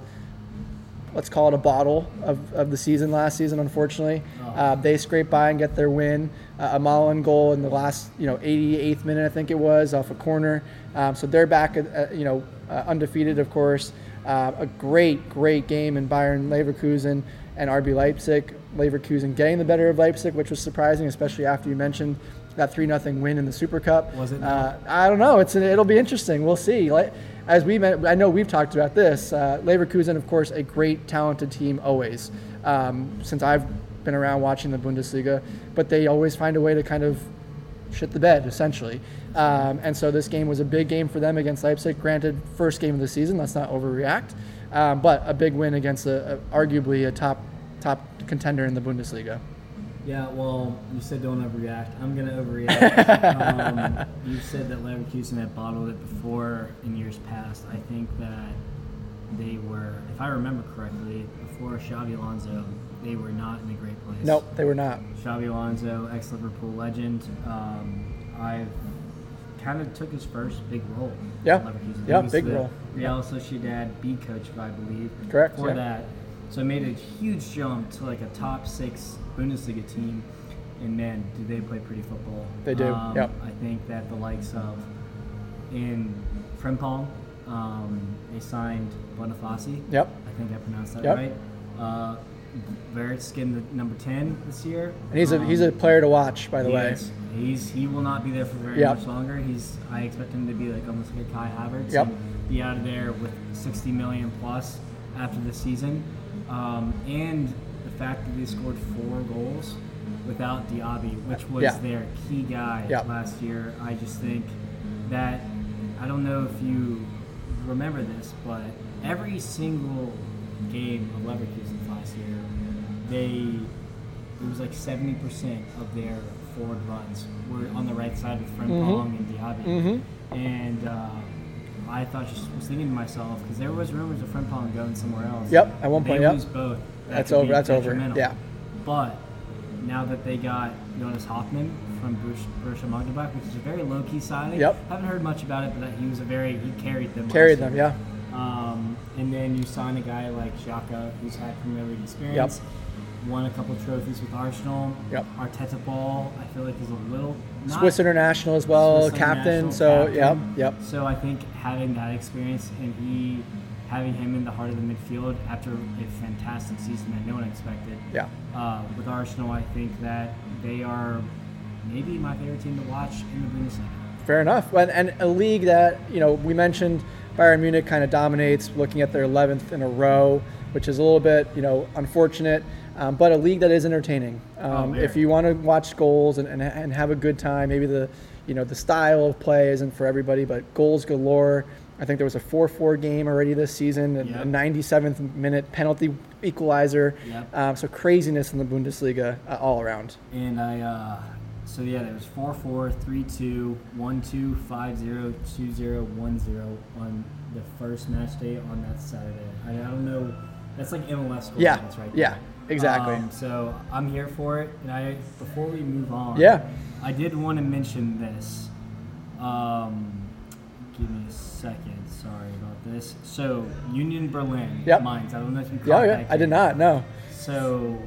let's call it a bottle of, of the season last season, unfortunately. Oh. Uh, they scrape by and get their win. Uh, a Malen goal in the last, you know, 88th minute, I think it was, off a corner. Um, so they're back, at, uh, you know, uh, undefeated, of course. Uh, a great, great game in Bayer Leverkusen and RB Leipzig. Leverkusen getting the better of Leipzig, which was surprising, especially after you mentioned that 3 0 win in the Super Cup. Was it Uh, I don't know. It's it'll be interesting. We'll see. Like, as we met, I know we've talked about this. Uh, Leverkusen, of course, a great talented team always. Um, since I've been around watching the Bundesliga, but they always find a way to kind of shit the bed essentially. Um, and so this game was a big game for them against Leipzig. Granted, first game of the season. Let's not overreact. Um, but a big win against a, a, arguably a top top contender in the Bundesliga. Yeah, well, you said don't overreact. I'm gonna overreact. um, you said that Leverkusen had bottled it before in years past. I think that they were, if I remember correctly, before Xabi Alonso, they were not in a great place. Nope, they were not. Xabi Alonso, ex Liverpool legend. Um, I kind of took his first big role. Yeah. at Leverkusen. He Yeah, big the role. Real Sociedad B coach, I believe. Correct, For yeah. that, so I made a huge jump to like a top six Bundesliga team. And man, do they play pretty football? They do, Um, yep. I think that the likes of in Frimpong, um, they signed Boniface. Yep. I think I pronounced that Yep. right. Uh, Wirtz's getting the number ten this year. And he's a Um, he's a player to watch, by the he way. is. He's he will not be there for very Yep. much longer. He's I expect him to be like almost like a Kai Havertz. Yep. and Be out of there with 60 million plus after the season, um, and fact that they scored four goals without Diaby, which was Yeah. their key guy Yep. last year. I just think that I don't know if you remember this, but every single game of Leverkusen last year, they it was like seventy percent of their forward runs were on the right side with Frimpong and Diaby. Mhm. And uh, I thought just was thinking to myself because there was rumors of Frimpong going somewhere else. Yep, at one point, They yep. lose both. That That's over- that's over, yeah. But now that they got Jonas Hofmann from Borussia Mönchengladbach, which is a very low key signing. Yep. Haven't heard much about it, but that he was a very he carried them. Carried them, year. yeah. Um, and then you sign a guy like Xhaka, who's had Premier League experience. Yep. won a couple trophies with Arsenal. Yep. Arteta Ball, I feel like is a little not Swiss international as well, Swiss captain. international So captain. yep, yep. So I think having that experience and he having him in the heart of the midfield after a fantastic season that no one expected. Yeah. Uh, with Arsenal, I think that they are maybe my favorite team to watch in the Bundesliga. Fair enough. And, and a league that, you know, we mentioned Bayern Munich kind of dominates, looking at their 11th in a row, which is a little bit, you know, unfortunate, um, but a league that is entertaining. Um, very. if you want to watch goals and, and, and have a good time, maybe the, you know, the style of play isn't for everybody, but goals galore. I think there was a 4-4 game already this season, and Yep. a 97th minute penalty equalizer. Yep. Um, so craziness in the Bundesliga uh, all around. And I, uh, so yeah, there was 4 4, 3 2, 1 2, 5 0, 2 0, 1 0 on the first match day on that Saturday. I, I don't know. That's like MLS score Yeah, right yeah, exactly. Um, so I'm here for it. And I, before we move on, Yeah. I did want to mention this. Um, give me a second. Sorry about this. So Union Berlin, Yep. Mainz. I don't know if you caught Yeah, yeah, that I did not, no. So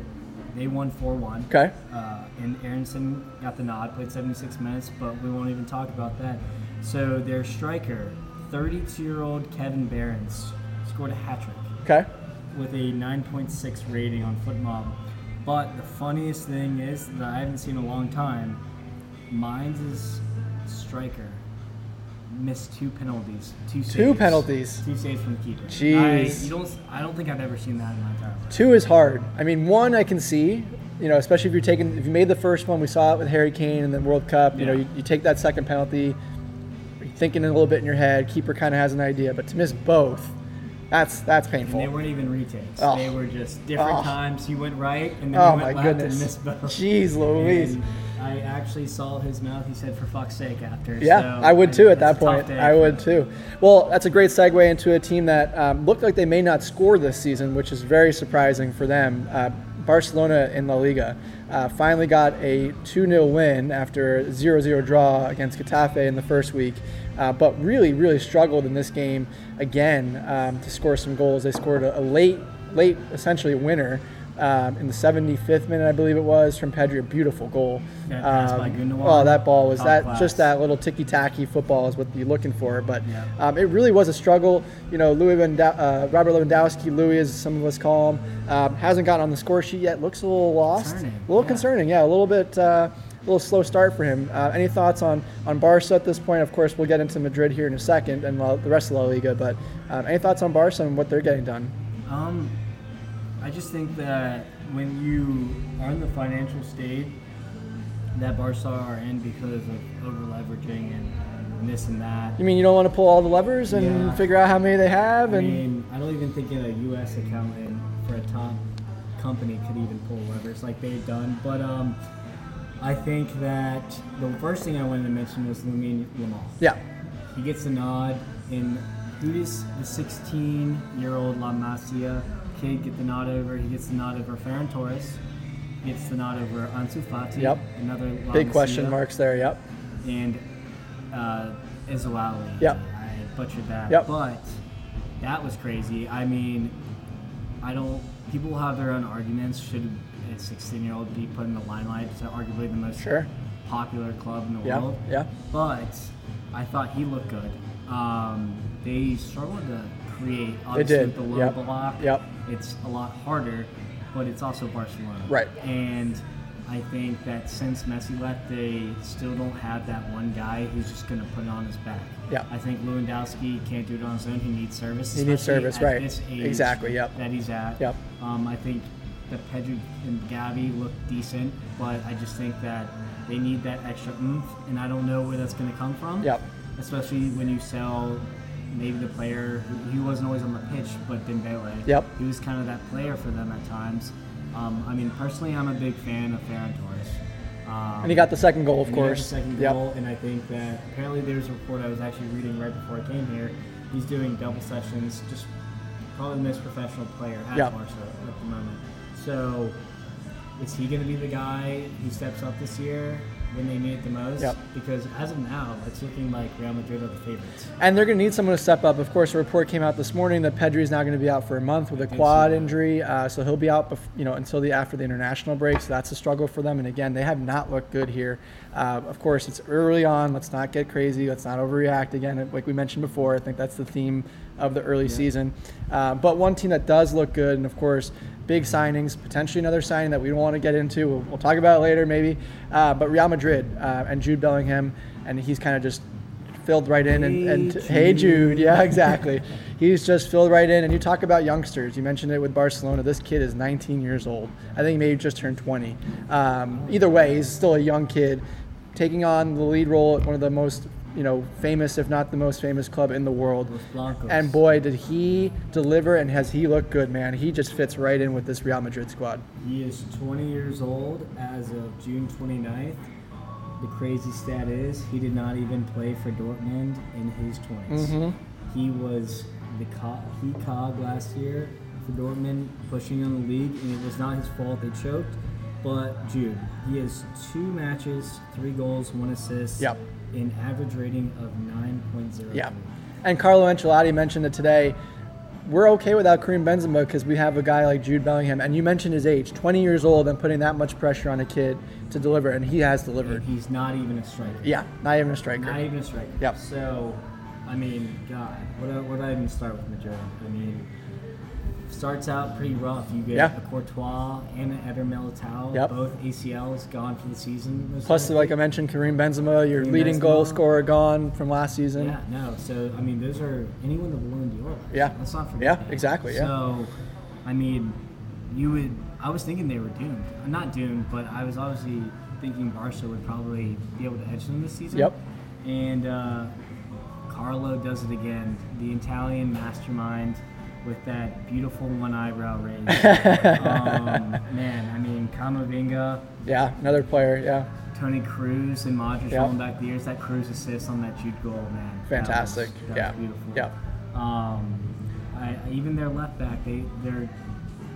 they won 4 1. Okay. Uh, and Aaronson got the nod, played 76 minutes, but we won't even talk about that. So their striker, 32 year old Kevin Behrens, scored a hat trick Okay. with a 9.6 rating on FotMob. But the funniest thing is that I haven't seen in a long time. Mainz' striker missed two penalties, two saves. Two penalties. two saves from the keeper. Jeez. I, you don't. I don't think I've ever seen that in my entire life. Two is hard. I mean, one I can see, you know, especially if you're taking, if you made the first one, we saw it with Harry Kane in the World Cup. You know, you, you take that second penalty, you're thinking a little bit in your head. Keeper kind of has an idea, but to miss both, that's that's And they weren't even retakes. Oh. They were just different Oh. times. You went right and then Oh my went left goodness. and missed both. Jeez Louise. And I actually saw his mouth. He said, "For fuck's sake!" After. Yeah, So I would too at that that's a tough point. I would too. Well, that's a great segue into a team that um, looked like they may not score this season, which is very surprising for them. Uh, Barcelona in La Liga uh, finally got a 2 0 win after a 0 0 draw against Getafe in the first week, uh, but really, really struggled in this game again um, to score some goals. They scored a, a late, late, essentially winner. Um, in the 75th minute, I believe it was, from Pedri, a beautiful goal. By Um, oh, that ball was top that class. just that little ticky tacky football is what you're looking for. But Yeah. um, it really was a struggle. You know, Louis uh, Robert Lewandowski, Louis as some of us call him, um, hasn't gotten on the score sheet yet. Looks a little lost, Concerning, a little yeah. concerning. Yeah, a little bit, uh, a little slow start for him. Uh, any thoughts on on Barca at this point? Of course, we'll get into Madrid here in a second and the rest of La Liga. But um, any thoughts on Barca and what they're getting done? Um, I just think that when you are in the financial state that Barca are in because of over leveraging and, and this and that. You mean you don't want to pull all the levers and Yeah. figure out how many they have? I mean, I don't even think a U.S. accountant for a top company could even pull levers like they've done. But um, I think that the first thing I wanted to mention was Lamine Yamal. yeah, He gets a nod, and who does the 16-year-old La Masia kid get the nod over? He gets the nod over Ferran Torres. Gets the nod over Ansu Fati. Yep. Another big question marks there. Yep. And uh, Isawali. Yep. I butchered that. Yep. But that was crazy. I mean, I don't. People have their own arguments. Should a 16-year-old be put in the limelight to arguably the most Sure. popular club in the Yeah. world? Yeah. But I thought he looked good. Um, they struggled to create. They Obviously, did. with the low Yep. block. Yep. It's a lot harder, but it's also Barcelona. Right. And I think that since Messi left, they still don't have that one guy who's just going to put it on his back. Yeah. I think Lewandowski can't do it on his own. He needs service. He needs service, right. This age Exactly, yep. That he's at. Yep. Um, I think that Pedri and Gavi look decent, but I just think that they need that extra oomph, and I don't know where that's going to come from. Yep. Especially when you sell maybe the player who he wasn't always on the pitch, but Dembele. Yep. He was kind of that player for them at times. Um, I mean, personally, I'm a big fan of Ferran Torres. Um, And he got the second goal, of he course. the second Yep. goal, and I think that apparently there's a report I was actually reading right before I came here. He's doing double sessions, just probably the most professional player at Yep. Barca at the moment. So, is he going to be the guy who steps up this year? When they need it the most. Yep. Because as of now, it's looking like Real Madrid are the favorites. And they're going to need someone to step up. Of course, a report came out this morning that Pedri is now going to be out for a month with a quad so. injury, uh, so he'll be out, bef- you know, until the after the international break. So that's a struggle for them. And again, they have not looked good here. Uh, of course, it's early on. Let's not get crazy. Let's not overreact. Again, like we mentioned before, I think that's the theme of the early season. Uh, but one team that does look good, and of course, big signings, potentially another signing that we don't want to get into. We'll, we'll talk about it later, maybe. Uh, but Real Madrid uh, and Jude Bellingham, and he's kind of just filled right in and, and Hey, hey Jude, Jude. yeah, exactly. He's just filled right in. And you talk about youngsters. You mentioned it with Barcelona. This kid is 19 years old. I think he maybe just turned 20. Um, either way, he's still a young kid, taking on the lead role at one of the most, you know, famous, if not the most famous club in the world. And boy, did he deliver and has he looked good, man. He just fits right in with this Real Madrid squad. He is 20 years old as of June 29th. The crazy stat is he did not even play for Dortmund in his 20s. Mhm. He was the he cog last year for Dortmund, pushing on the league, and it was not his fault they choked. But Jude, he has two matches, three goals, one assist, Yep. An average rating of 9.0. Yeah. And Carlo Ancelotti mentioned it today. We're okay without Karim Benzema because we have a guy like Jude Bellingham. And you mentioned his age 20 years old and putting that much pressure on a kid to deliver, and he has And delivered. he's not even a striker. Yeah, not even a striker. Not even a striker. Yep. So, I mean, God, what do, what do I even start with Madrid? I mean, starts out pretty rough. You get Yeah. a Courtois and an Eder Militao, Yep. both ACLs gone for the season. Plus, like I mentioned, Karim Benzema, your leading goal scorer, gone from last season. Yeah, no. So, I mean, those are anyone the Ballon d'Or. Yeah. Let's not forget Yeah, that. exactly, yeah. So, I mean, you would. I was thinking they were doomed. Uh, Not doomed, but I was obviously thinking Barca would probably be able to edge them this season. Yep. And uh, Carlo does it again. The Italian mastermind with that beautiful one eyebrow raise. um, man, I mean, Camavinga, Yeah, another player. Yeah, Toni Kroos, and Modric Yep. rolling back the years. That Kroos assist on that Jude goal, man. that was- fantastic. that yeah, beautiful. yeah, Um, I, even their left back, they they're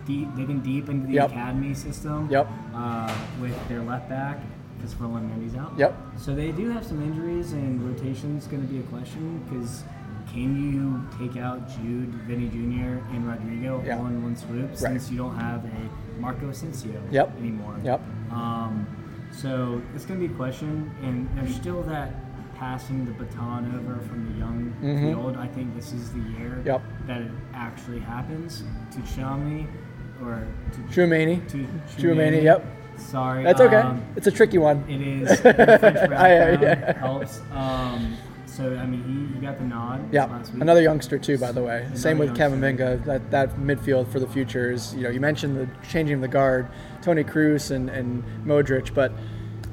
deep. They've been deep into the Yep. academy system. Yep. Uh, with their left back, because Ferland Mendy's out. Yep. So they do have some injuries, and rotation is going to be a question because. Can you take out Jude, Vinny Jr., and Rodrygo Yeah. all in one swoop Right. since you don't have a Marco Asensio Yep. anymore? Yep. Um, so it's going to be a question, and there's still that passing the baton over from the young to Mhm. the old. I think this is the year Yep. that it actually happens to Xiaomi or to Tchouaméni. to Tchouaméni, yep. Sorry, That's okay. um, it's a tricky one. it is the French background I- yeah. helps. Um, so I mean, he, he got the nod Yeah, another youngster too, by the way. Another Same with Kevin youngster. Minga. That that midfield for the future is, you know, you mentioned the changing of the guard, Toni Kroos and and Modric, but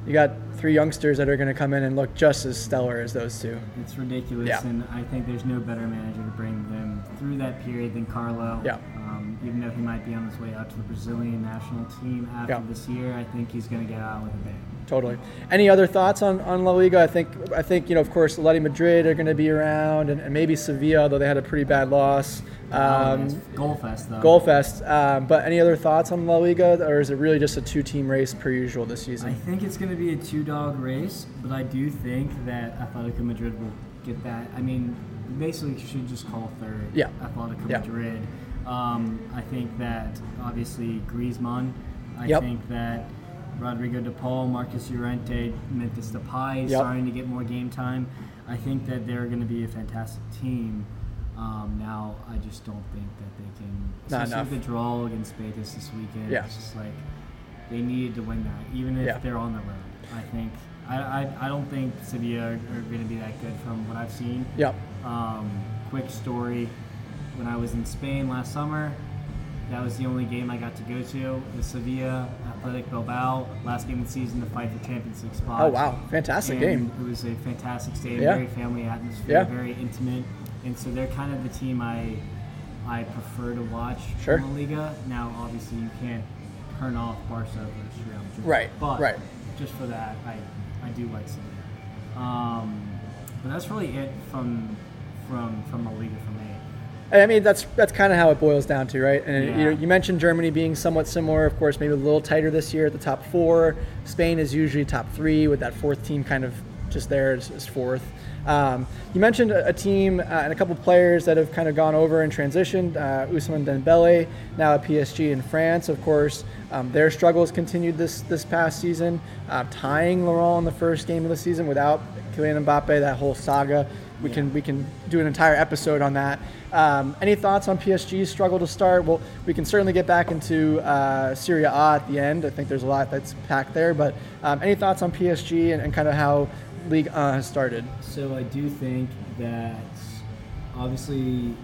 you got three youngsters that are going to come in and look just as stellar as those two. It's ridiculous, Yeah. and I think there's no better manager to bring them through that period than Carlo. Yeah. Um, even though he might be on his way out to the Brazilian national team after Yeah. this year, I think he's going to get out with a bang. Totally. Any other thoughts on, on La Liga? I think I think you know, of course, Atleti Madrid are going to be around, and, and maybe Sevilla, although they had a pretty bad loss. Um, Goal fest though. Goal Fest. Um, but any other thoughts on La Liga, or is it really just a two-team race per usual this season? I think it's going to be a two-dog race, but I do think that Atletico Madrid will get that. I mean, basically should just call third. Yeah. Atletico Yeah. Madrid. Um, I think that obviously Griezmann. I Yep. think that Rodrigo De Paul, Marcos Llorente, Memphis Depay Yep. starting to get more game time. I think that they're going to be a fantastic team. Um, now, I just don't think that they can. Not Especially enough. the draw against Betis this weekend. Yeah. It's just like they needed to win that, even if Yeah. they're on the road. I think. I, I, I don't think Sevilla are, are going to be that good from what I've seen. Yep. Um, quick story: when I was in Spain last summer, that was the only game I got to go to. The Sevilla Athletic Bilbao last game of the season to fight for Champions League spot. Oh wow, fantastic And game. It was a fantastic stadium, Yeah. very family atmosphere, Yeah. very intimate, and so they're kind of the team I I prefer to watch Sure. from La Liga. Now, obviously, you can't turn off Barca versus Real Madrid, Right, But right. just for that, I I do like Sevilla. Um, but that's really it from from from La Liga me. And I mean, that's that's kind of how it boils down to, right? And Yeah. you, you mentioned Germany being somewhat similar, of course, maybe a little tighter this year at the top four. Spain is usually top three, with that fourth team kind of just there as, as fourth. Um, you mentioned a, a team uh, and a couple players that have kind of gone over and transitioned. Uh, Ousmane Dembele, now at PSG in France, of course. Um, their struggles continued this this past season, uh, tying Lorient in the first game of the season without Kylian Mbappe. That whole saga. We can we can do an entire episode on that. Um, any thoughts on PSG's struggle to start? Well, we can certainly get back into uh, Serie A at the end. I think there's a lot that's packed there. But um, any thoughts on PSG and, and kind of how League uh, has started? So I do think that obviously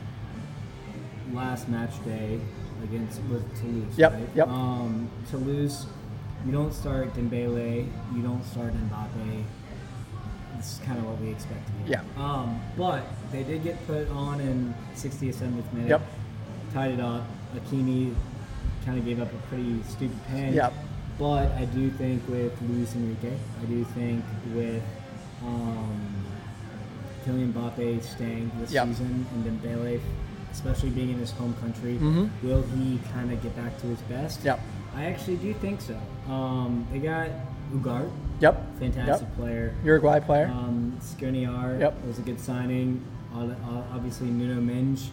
last match day against with Toulouse. Yep, Right? yep. Um, Toulouse, you don't start Dembele, you don't start Mbappe. This is kind of what we expected. Yeah. Um, but they did get put on in 60th, 70th minute. Yep. Tied it up. Hakimi kind of gave up a pretty stupid pen. Yep. But I do think with Luis Enrique, I do think with um, Kylian Mbappe staying this Yep. season and then Dembele, especially being in his home country, Mhm. will he kind of get back to his best? Yep. I actually do think so. Um, they got Ugart, Yep. fantastic Yep. player. Uruguay player. Um, Skriniar Yep. was a good signing. Ob- ob- Obviously, Nuno Mendes,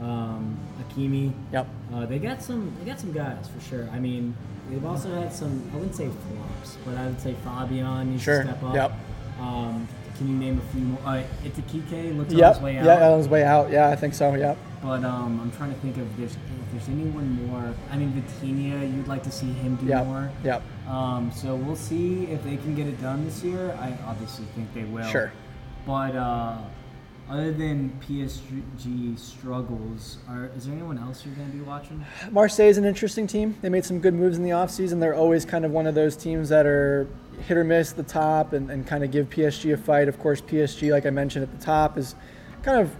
um, Hakimi. Yep. Uh, they got some. They got some guys for sure. I mean, they've also had some. I wouldn't say flops, but I would say Fabian needs Sure. to step up. Yep. Um, can you name a few more? Uh, a Kike. on Yep. his way Yeah, out. on his way out. Yeah, I think so. Yep. But um, I'm trying to think of if there's, if there's anyone more. I mean, Vitinha, you'd like to see him do Yep. more. Yep. Um, so we'll see if they can get it done this year. I obviously think they will. Sure. But uh, other than PSG struggles, are is there anyone else you're going to be watching? Marseille is an interesting team. They made some good moves in the offseason. They're always kind of one of those teams that are hit or miss at the top and, and kind of give PSG a fight. Of course, PSG, like I mentioned at the top, has kind of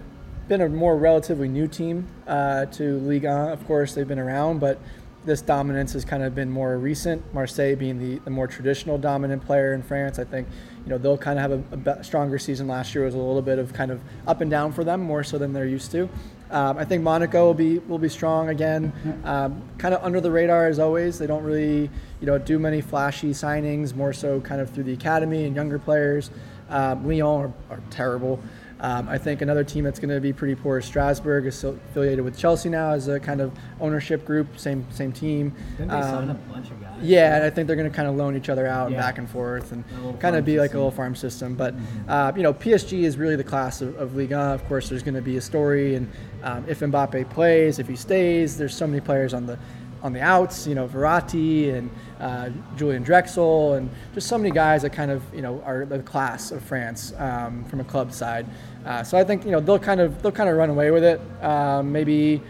been a more relatively new team uh, to Ligue 1. Of course, they've been around, but this dominance has kind of been more recent. Marseille being the, the more traditional dominant player in France, I think you know they'll kind of have a, a stronger season. Last year was a little bit of kind of up and down for them, more so than they're used to. Um, I think Monaco will be will be strong again. Um, kind of under the radar as always. They don't really you know do many flashy signings, more so kind of through the academy and younger players. Um, Lyon are, are terrible. Um, I think another team that's going to be pretty poor is Strasbourg, is affiliated with Chelsea now as a kind of ownership group, same same team. They sign a Um, bunch of guys? yeah, and I think they're going to kind of loan each other out and back and forth and kind of be like a little farm system. But uh, you know, PSG is really the class of, of Ligue 1. Of course, there's going to be a story, and um, if Mbappe plays, if he stays, there's so many players on the on the outs. You know, Verratti and uh, Julian Draxler, and just so many guys that kind of you know are the class of France um, from a club side. Uh, so I think you know they'll kind of they'll kind of run away with it. Um, maybe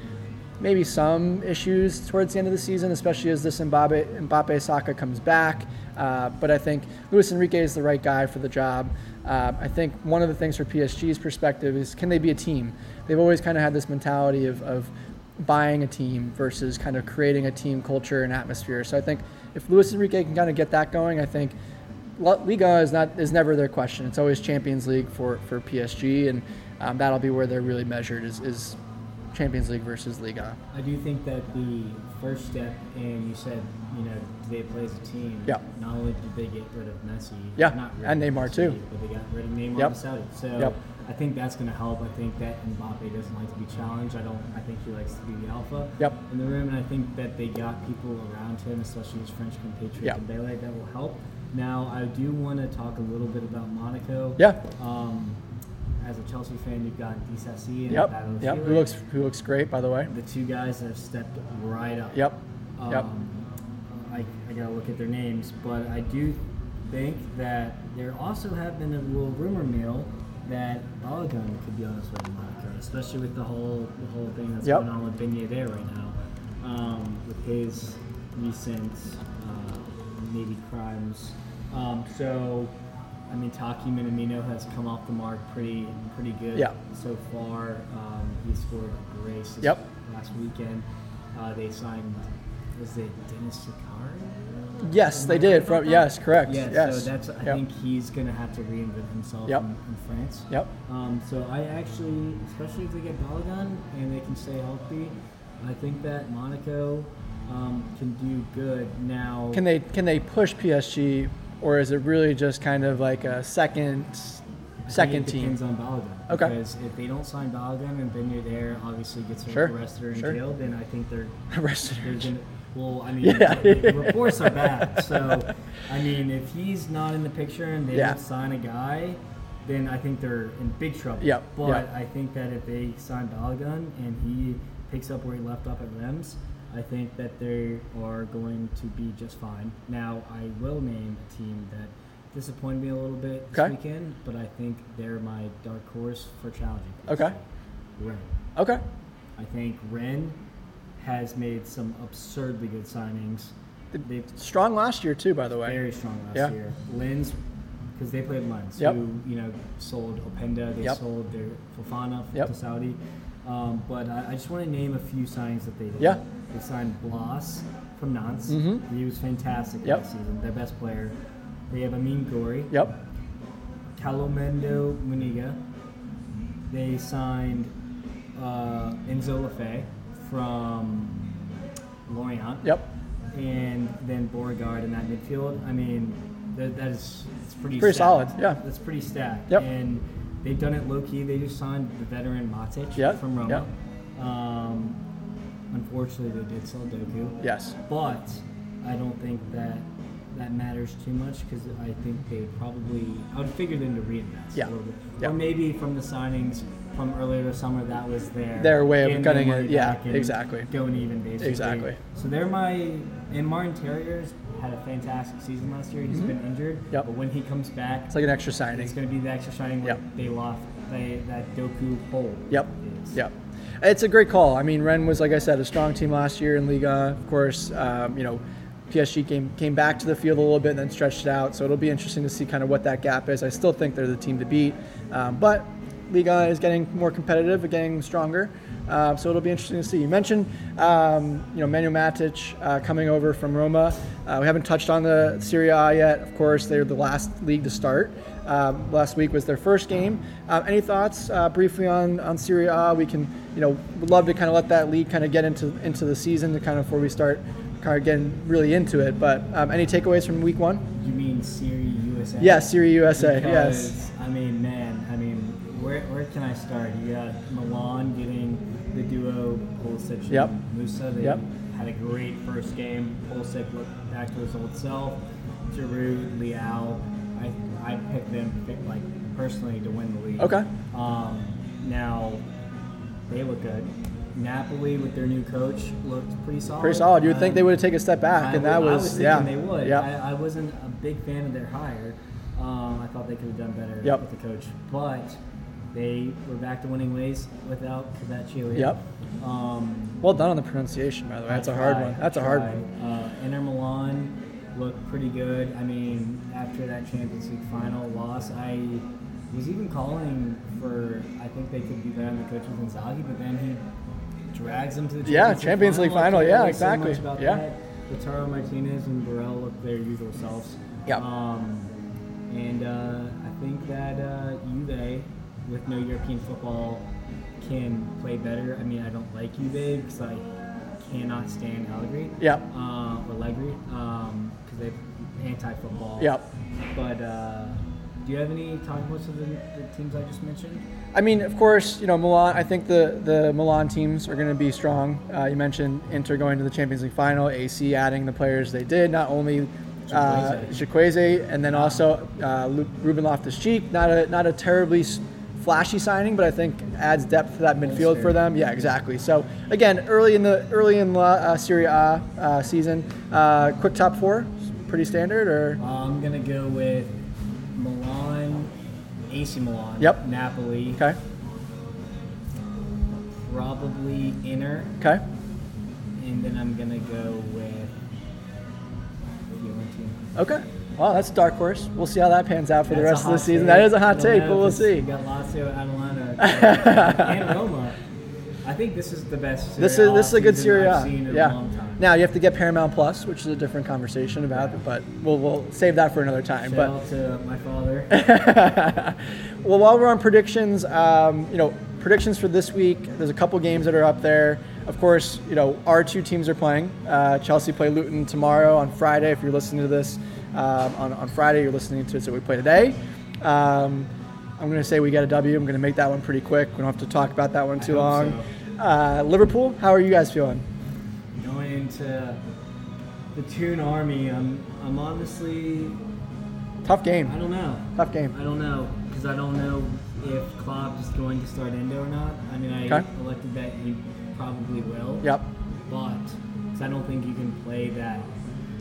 maybe some issues towards the end of the season, especially as this Mbappe, Mbappe Saka comes back. Uh, but I think Luis Enrique is the right guy for the job. Uh, I think one of the things for PSG's perspective is can they be a team? They've always kind of had this mentality of, of buying a team versus kind of creating a team culture and atmosphere. So I think if Luis Enrique can kind of get that going, I think La- Liga is not is never their question. It's always Champions League for, for PSG, and um, that'll be where they're really measured is, is Champions League versus Liga. I do think that the first step, and you said, you know, they play as a team? Yeah. Not only did they get rid of Messi, Yeah, not and Neymar Messi, too. but they got rid of Neymar Yep. and Saudi. So Yep. I think that's going to help. I think that Mbappe doesn't like to be challenged. I don't. I think he likes to be the alpha Yep. in the room, and I think that they got people around him, especially his French compatriot Yeah. Dembele, that will help. Now, I do want to talk a little bit about Monaco. Yeah. Um, as a Chelsea fan, you've got Disasi and Yep. Yep. Who looks who looks great by the way. the two guys that have stepped right up. Yep. Um, Yep. I, I gotta look at their names, but I do think that there also have been a little rumor mill that Balogun could be on his way to Monaco, especially with the whole the whole thing that's Yep. going on with Ben Yedder right now, um, with his recent uh, maybe crimes. Um, so. I mean, Taki Minamino has come off the mark pretty pretty good Yeah. so far. Um, he scored a brace Yep. last weekend. Uh, they signed, was it Denis Zakaria? Yes, they did. From yes, correct. Yeah, yes. so that's I Yep. think he's gonna have to reinvent himself Yep. in, in France. Yep. Um, so I actually, especially if they get Balogun and they can stay healthy, I think that Monaco um, can do good. Now, Can they can they push PSG, or is it really just kind of like a second I second it team? depends on Balogun. Okay. Because if they don't sign Balogun and Ben Yedder obviously gets Sure, arrested or sure. jail, then I think they're arrested. they're gonna. Well, I mean, Yeah. the, the reports are bad. So, I mean, if he's not in the picture and they Yeah. don't sign a guy, then I think they're in big trouble. Yep, But yep. I think that if they sign Balogun and he picks up where he left off at Reims, I think that they are going to be just fine. Now, I will name a team that disappointed me a little bit this Okay. weekend, but I think they're my dark horse for challenging. Okay. Rennes. Okay. I think Rennes has made some absurdly good signings. They've Strong last year too, by the way. very strong last Yeah. year. Lens, because they played Lens, Yep. who you know sold Openda, they Yep. sold their Fofana Yep. to Saudi. Um, but I, I just want to name a few signings that they did. Yeah. They signed Blas from Nantes. Mhm. He was fantastic Yep. last season, their best player. They have Amine Gouiri, Yep. Calomendo Muniga. They signed uh, Enzo Lefebvre from Lorient Yep. and then Bourigeaud in that midfield. I mean, that, that is it's pretty Pretty stacked. solid, yeah. That's pretty stacked. Yep. And they've done it low key. They just signed the veteran Matic Yep, from Roma. yep. Um, unfortunately, they did sell Doku, Yes. but I don't think that that matters too much because I think they probably I would figure them to reinvest Yeah, a little bit, yeah. or maybe from the signings from earlier this summer that was their Their way of getting cutting it, yeah, exactly. going even basically. Exactly. So they're my and Martin Terriers had a fantastic season last year. He's been injured, Mm-hmm. Yep. but when he comes back, It's like an extra signing. it's going to be the extra where Yep. they lost they, that Doku hole. Yep. is. Yep. It's a great call. I mean, Rennes was, like I said, a strong team last year in Liga. Of course, um, you know, PSG came came back to the field a little bit and then stretched it out. So it'll be interesting to see kind of what that gap is. I still think they're the team to beat, um, but Liga is getting more competitive, getting stronger. Uh, so it'll be interesting to see. You mentioned, um, you know, Manuel Matic uh, coming over from Roma. Uh, we haven't touched on the Serie A yet. Of course, they're the last league to start. Um, last week was their first game. Uh, any thoughts uh, briefly on on Serie A? We can, you know, would love to kind of let that league kind of get into into the season to kind of before we start kind of getting really into it. But um, any takeaways from week one? You mean Siri USA? Yeah, Serie USA. yes. I mean, man, I mean, where, where can I start? You got Milan getting the duo Pulisic and Yep. Musah. They Yep. had a great first game. Pulisic looked back to his old self. Giroud, Leao. I I picked them pick, like personally to win the league. Okay. Um, now they look good. Napoli with their new coach looked pretty solid. Pretty solid. You would think Um, they would have taken a step back, I and that would- was, I was yeah, they would. yeah, I, I wasn't a big fan of their hire. Um, I thought they could have done better Yep. with the coach, but they were back to winning ways without Kvaratskhelia. Yep. Um, well done on the pronunciation, by the way. That's a hard one. That's a hard one. Uh, Inter Milan looked pretty good. I mean, after that Champions League final loss, I was even calling for. I think they could be better on the coach with Inzaghi, but then he drags them to the Champions Yeah, League Champions League final, yeah, exactly. about Yeah. that. Lautaro Martinez and Barella look their usual selves. Yep. Um, and uh, I think that uh, Juve, with no European football, can play better. I mean, I don't like Juve because I cannot stand Allegri. Yep. Uh, or Allegri, because they're anti-football. Yep. But uh, do you have any points of the, the teams I just mentioned? I mean, of course, you know Milan. I think the the Milan teams are going to be strong. Uh, you mentioned Inter going to the Champions League final, AC adding the players they did. Not only uh, and then also uh, Ruben Loftus-Cheek. Not a not a terribly flashy signing, but I think adds depth to that midfield for them. Yeah, exactly. So again, early in the early in La uh, Serie A uh, season, uh, quick top four, pretty standard, or I'm gonna go with AC Milan. Yep. Napoli. okay, Probably Inter, okay, and then I'm gonna go with Fiorentina. okay. Well, that's a dark horse. We'll see how that pans out for the rest of the season. take. That is a hot take, but we'll see. You got Lazio, Atalanta, and Roma. I think this is the best. This is this is a good Serie I've seen in Yeah. a long time. Now you have to get Paramount Plus, which is a different conversation about it, but we'll we'll save that for another time. Shout but out to my father. well, while we're on predictions, um, you know, predictions for this week. There's a couple games that are up there. Of course, you know, our two teams are playing. Uh, Chelsea play Luton tomorrow on Friday. If you're listening to this um, on, on Friday, you're listening to it, so we play today. Um, I'm going to say we get a W. I'm going to make that one pretty quick. We don't have to talk about that one too long. Uh, Liverpool, how are you guys feeling? Into the Toon Army, I'm I'm honestly Tough game. I don't know. Tough game. I don't know because I don't know if Klopp is going to start Endo or not. I mean, I Okay. elected that he probably will. Yep. But 'cause I don't think you can play that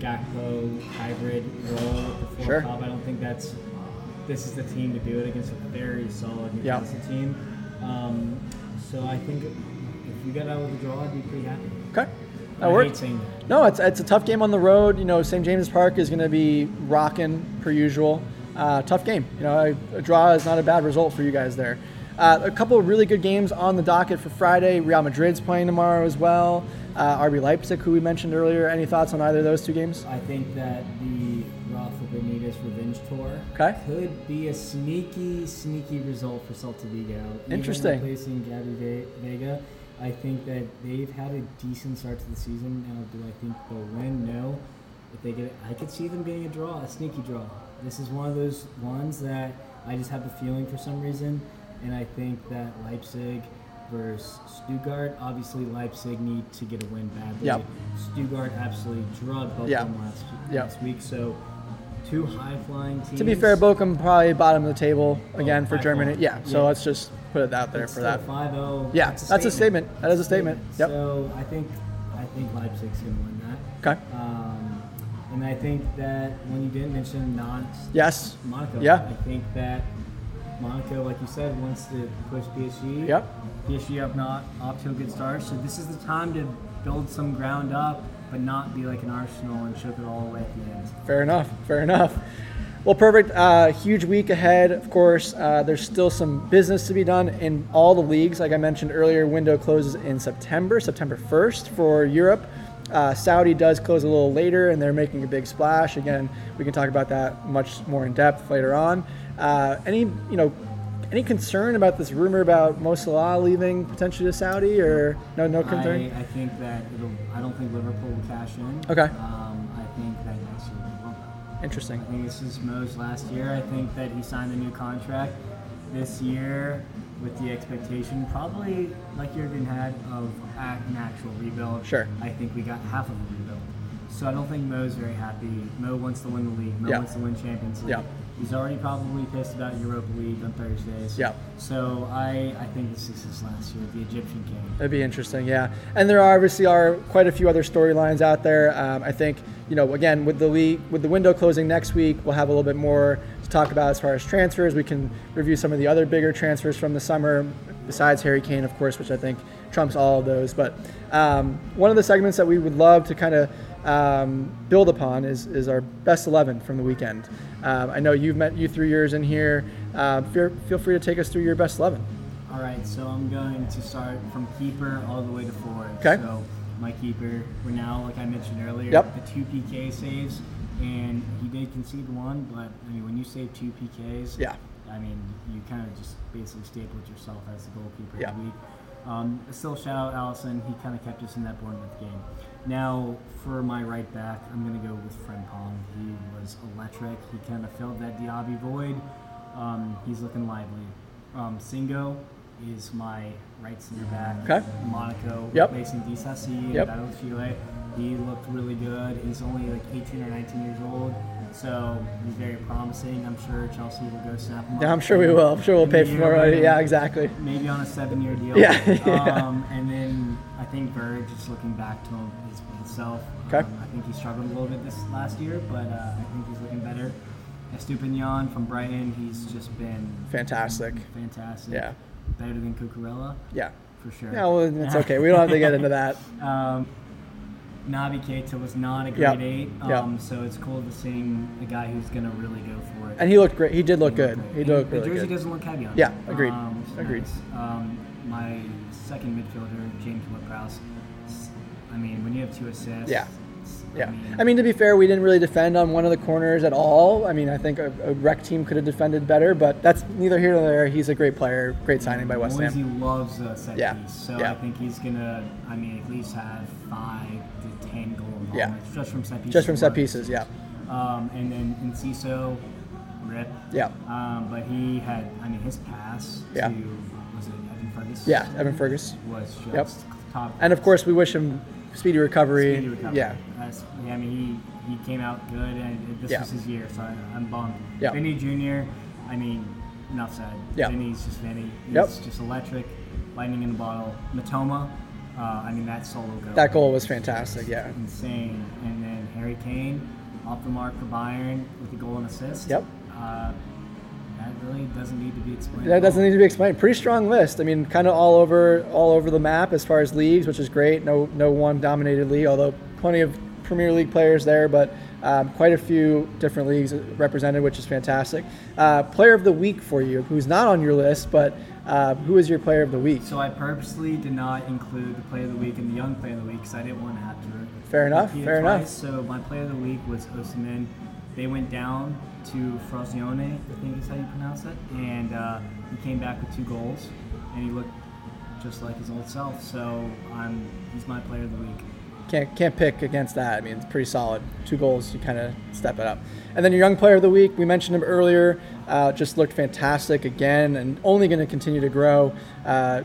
Gakpo hybrid role with the Sure. Klopp. I don't think that's this is the team to do it against a very solid Yep. Newcastle team. Um, so I think if we got out with a draw, I'd be pretty happy. Okay. I That worked. No, it's, it's a tough game on the road. You know, St. James's Park is going to be rocking per usual. Uh, tough game. You know, a, a draw is not a bad result for you guys there. Uh, a couple of really good games on the docket for Friday. Real Madrid's playing tomorrow as well. Uh, RB Leipzig, who we mentioned earlier. Any thoughts on either of those two games? I think that the Rafa Benitez revenge tour Okay. could be a sneaky, sneaky result for Celta Vigo. Interesting. replacing Gabby Vega, I think that they've had a decent start to the season. Now, do I think they'll win? No. If they get, I could see them getting a draw, a sneaky draw. This is one of those ones that I just have a feeling for some reason, and I think that Leipzig versus Stuttgart. Obviously, Leipzig need to get a win badly. Yep. Stuttgart absolutely drugged both of them last, Yep. last week. So, two high flying teams. To be fair, Bochum probably bottom of the table oh, again for by Germany. Yeah, so Yeah. let's just put it out there It's for that. 5-0. Yeah, that's a statement. That is a statement. Yep. So I think I think Leipzig's gonna win that. Okay. Um, and I think that when you didn't mention non Yes. Monaco, Yeah. I think that Monaco, like you said, wants to push PSG. Yep. PSG up not off to a good start. So this is the time to build some ground up, but not be like an Arsenal and choke it all away at the end. Fair enough. Fair enough. Well, perfect. Uh, huge week ahead. Of course, uh, there's still some business to be done in all the leagues. Like I mentioned earlier, window closes in September, September 1st for Europe. Uh, Saudi does close a little later, and they're making a big splash. Again, we can talk about that much more in depth later on. Uh, any, you know, any concern about this rumor about Mo Salah leaving potentially to Saudi, or no, no concern? I, I think that it'll. I don't think Liverpool will cash in. Okay. Um, Interesting. I think this is Mo's last year. I think that he signed a new contract this year with the expectation, probably like Jurgen had, of an actual rebuild. Sure. I think we got half of a rebuild. So I don't think Mo's very happy. Mo wants to win the league. Mo Yeah. wants to win Champions League. Yeah. He's already probably pissed about Europa League on Thursdays. Yeah. So I, I think this is his last year, the Egyptian king. That'd be interesting, yeah. And there are obviously are quite a few other storylines out there. Um, I think you know, again, with the league, with the window closing next week, we'll have a little bit more to talk about as far as transfers. We can review some of the other bigger transfers from the summer, besides Harry Kane, of course, which I think trumps all of those. But um, one of the segments that we would love to kind of um, build upon is, is our best 11 from the weekend. Um, I know you've met you through yours in here. Uh, feel, feel free to take us through your best 11. All right, so I'm going to start from keeper all the way to forward. Okay. So my keeper, we're now, like I mentioned earlier, Yep. the two PK saves, and he did concede one, but I mean, when you save two PKs, Yeah. I mean, you kind of just basically stapled yourself as the goalkeeper Yeah. of the week. Um, still, shout out Alisson. He kind of kept us in that Bournemouth game. Now, for my right back, I'm going to go with Frimpong. He was electric. He kind of filled that Diaby void. Um, he's looking lively. Um, Singo is my right center back. Okay. Monaco Yep. replacing Disasi Yep. Battle of Chile. He looked really good. He's only like 18 or 19 years old, so he's very promising. I'm sure Chelsea will go snap him up. Yeah, I'm sure we will. I'm sure we'll pay for more. Yeah, exactly. Maybe on a seven-year deal. Yeah, yeah. Um, and then I think Verge, just looking back to him, himself. Okay. Um, I think he struggled a little bit this last year, but uh, I think he's looking better. Estupiñán from Brighton, he's just been Fantastic. fantastic. Yeah. Better than Cucurella, Yeah. for sure. Yeah, well, it's okay. We don't have to get into that. Um, Naby Keita was not a Yep. grade eight, Yep. um, so it's cool to see a guy who's going to really go for it. And he looked great. He did look He good. looked He great. looked the jersey good. doesn't look heavy on him. Yeah, agreed. Um, Agreed. nice. Um, my second midfielder, James Ward-Prowse. I mean, when you have two assists, Yeah. Yeah. I mean, I mean, to be fair, we didn't really defend on one of the corners at all. I mean, I think a, a rec team could have defended better, but that's neither here nor there. He's a great player, great signing by West Ham. He loves a set Yeah. piece, so Yeah. I think he's gonna. I mean, at least have five ten goal Yeah. just from set pieces. Just from set pieces, yeah. Um, and then in Enciso, rip. Yeah. Um, but he had, I mean, his pass Yeah. to was it Evan Fergus? Yeah, Evan Fergus. was just Yep. top. And of course, we wish him speedy recovery. Speedy recovery. Yeah. I mean, he, he came out good, and this Yeah. was his year, so I, I'm bummed. Yeah. Vinny Jr., I mean, enough said. Yeah. Vinny's just Vinny. He's Yep. just electric, lightning in the bottle. Mitoma, uh, I mean, that solo goal. That goal was fantastic, yeah. Insane. And then Harry Kane, off the mark for Bayern with a goal and assist. Yep. Uh, that really doesn't need to be explained. That doesn't need to be explained. Pretty strong list. I mean, kind of all over all over the map as far as leagues, which is great. No no one dominated league, although plenty of Premier League players there, but um, quite a few different leagues represented, which is fantastic. Uh, player of the week for you, who's not on your list, but uh, who is your player of the week? So I purposely did not include the play of the week and the young play of the week because I didn't want to have to. Fair enough, fair enough. So my player of the week was Osimhen. They went down to Frosinone, I think is how you pronounce it, and uh, he came back with two goals, and he looked just like his old self. So I'm he's my player of the week. Can't can't pick against that. I mean, it's pretty solid. Two goals, you kind of step it up. And then your young player of the week, we mentioned him earlier. Uh, just looked fantastic again, and only going to continue to grow. Uh,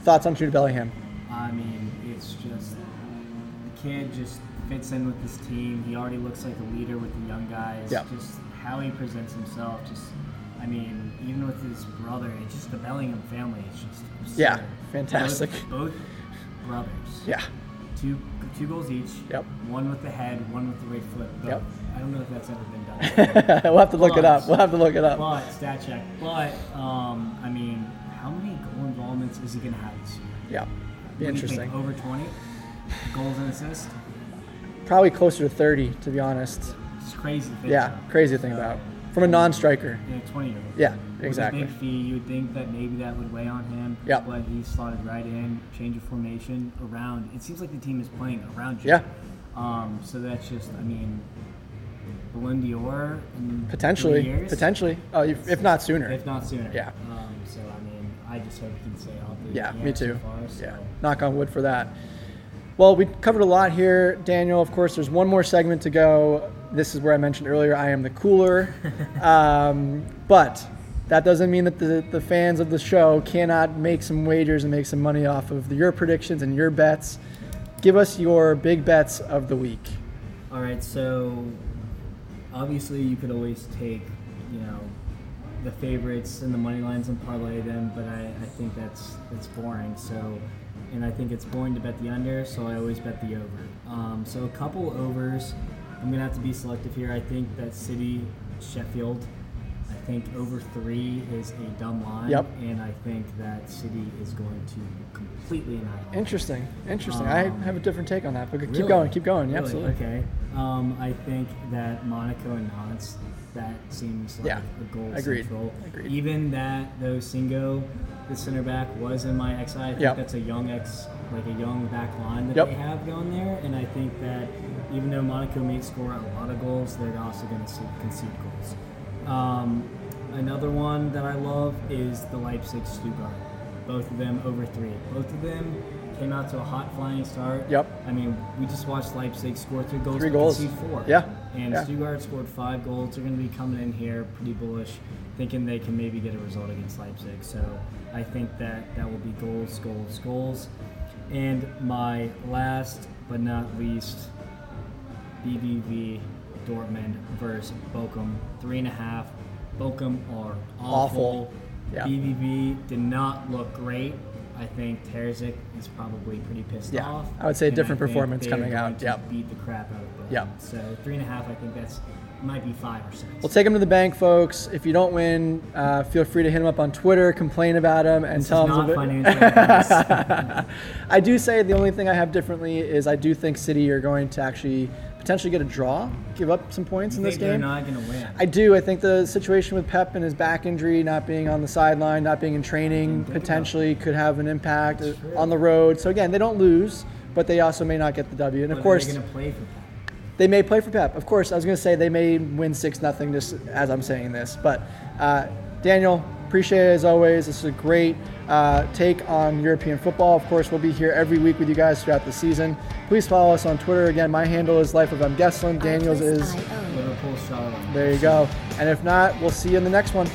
thoughts on Jude Bellingham? I mean, it's just the kid just fits in with his team. He already looks like a leader with the young guys. Yeah. Just how he presents himself. Just, I mean, even with his brother, it's just the Bellingham family is just absurd. Yeah, fantastic. Both, both brothers. Yeah. Two two goals each. Yep. One with the head, one with the right foot. Yep. I don't know if that's ever been done. we'll have to look it up. We'll have to look it up. But stat check. But um, I mean, how many goal involvements is he gonna have this year? Yeah. Be What do you think, interesting. over 20 goals and assists. Probably closer to 30, to be honest. It's crazy. To think Yeah, crazy thing So, about. From a non-striker. Yeah, 20 year old. Yeah, exactly. big fee, you would think that maybe that would weigh on him. Yep. But he slotted right in, change of formation around. It seems like the team is playing around you. Yeah. Um, so that's just, I mean, Ballon d'Or Potentially. Potentially. Oh, if if not sooner. if not sooner. Yeah. Um, so I mean, I just hope he can stay healthy. Yeah, me has so too. far, so- Yeah, knock on wood for that. Well, we covered a lot here, Daniel. Of course, there's one more segment to go. This is where I mentioned earlier I am the cooler. um, but that doesn't mean that the, the fans of the show cannot make some wagers and make some money off of your predictions and your bets. Give us your big bets of the week. All right, so obviously you could always take, you know, the favorites and the money lines and parlay them, but I, I think that's that's boring. So, and I think it's boring to bet the under, so I always bet the over. Um, so a couple overs. I'm gonna have to be selective here. I think that City, Sheffield. I think over three is a dumb line, Yep. and I think that City is going to completely annihilate. Interesting. Interesting. I Um, have a different take on that, but keep Really? going. Keep going. Yeah, Really? absolutely. Okay. Um, I think that Monaco and Nantes, that seems like Yeah. a goal Agreed. central. Agreed. Even that though Singo, the center back, was in my XI. I think Yep. that's a young ex, like a young back line that Yep. they have going there. And I think that even though Monaco may score a lot of goals, they're also going to concede goals. Um, another one that I love is the Leipzig Stuttgart. Both of them over three. Both of them came out to a hot flying start. Yep. I mean, we just watched Leipzig score three goals. Three goals. concede four. Yeah. And Yeah. Stuttgart scored five goals. They're going to be coming in here pretty bullish, thinking they can maybe get a result against Leipzig. So I think that that will be goals, goals, goals. And my last but not least, BVB Dortmund versus Bochum. Three and a half. Bochum are awful. Awful. Yeah. BVB did not look great. I think Terzic is probably pretty pissed Yeah, off. I would say a different performance coming out, yep. Beat the crap out of them. Yep. So three and a half. I think that's might be five or six. We'll take him to the bank, folks. If you don't win, uh, feel free to hit him up on Twitter, complain about him, and This tell him. financial advice. I do say the only thing I have differently is I do think City are going to actually potentially get a draw, give up some points You in this think they're game. not going to win? I do. I think the situation with Pep and his back injury, not being on the sideline, not being in training, potentially could have an impact on the road. So again, they don't lose, but they also may not get the W. And of course, they're going to play for Pep. they may play for Pep. Of course, I was going to say they may win six nothing just as I'm saying this. But uh, Daniel, appreciate it as always. This is a great uh, take on European football. Of course, we'll be here every week with you guys throughout the season. Please follow us on Twitter. Again, my handle is Life of M. Gesslin. Daniel's is Artlist.io. Liverpool, Charlotte. there. You go. And if not, we'll see you in the next one.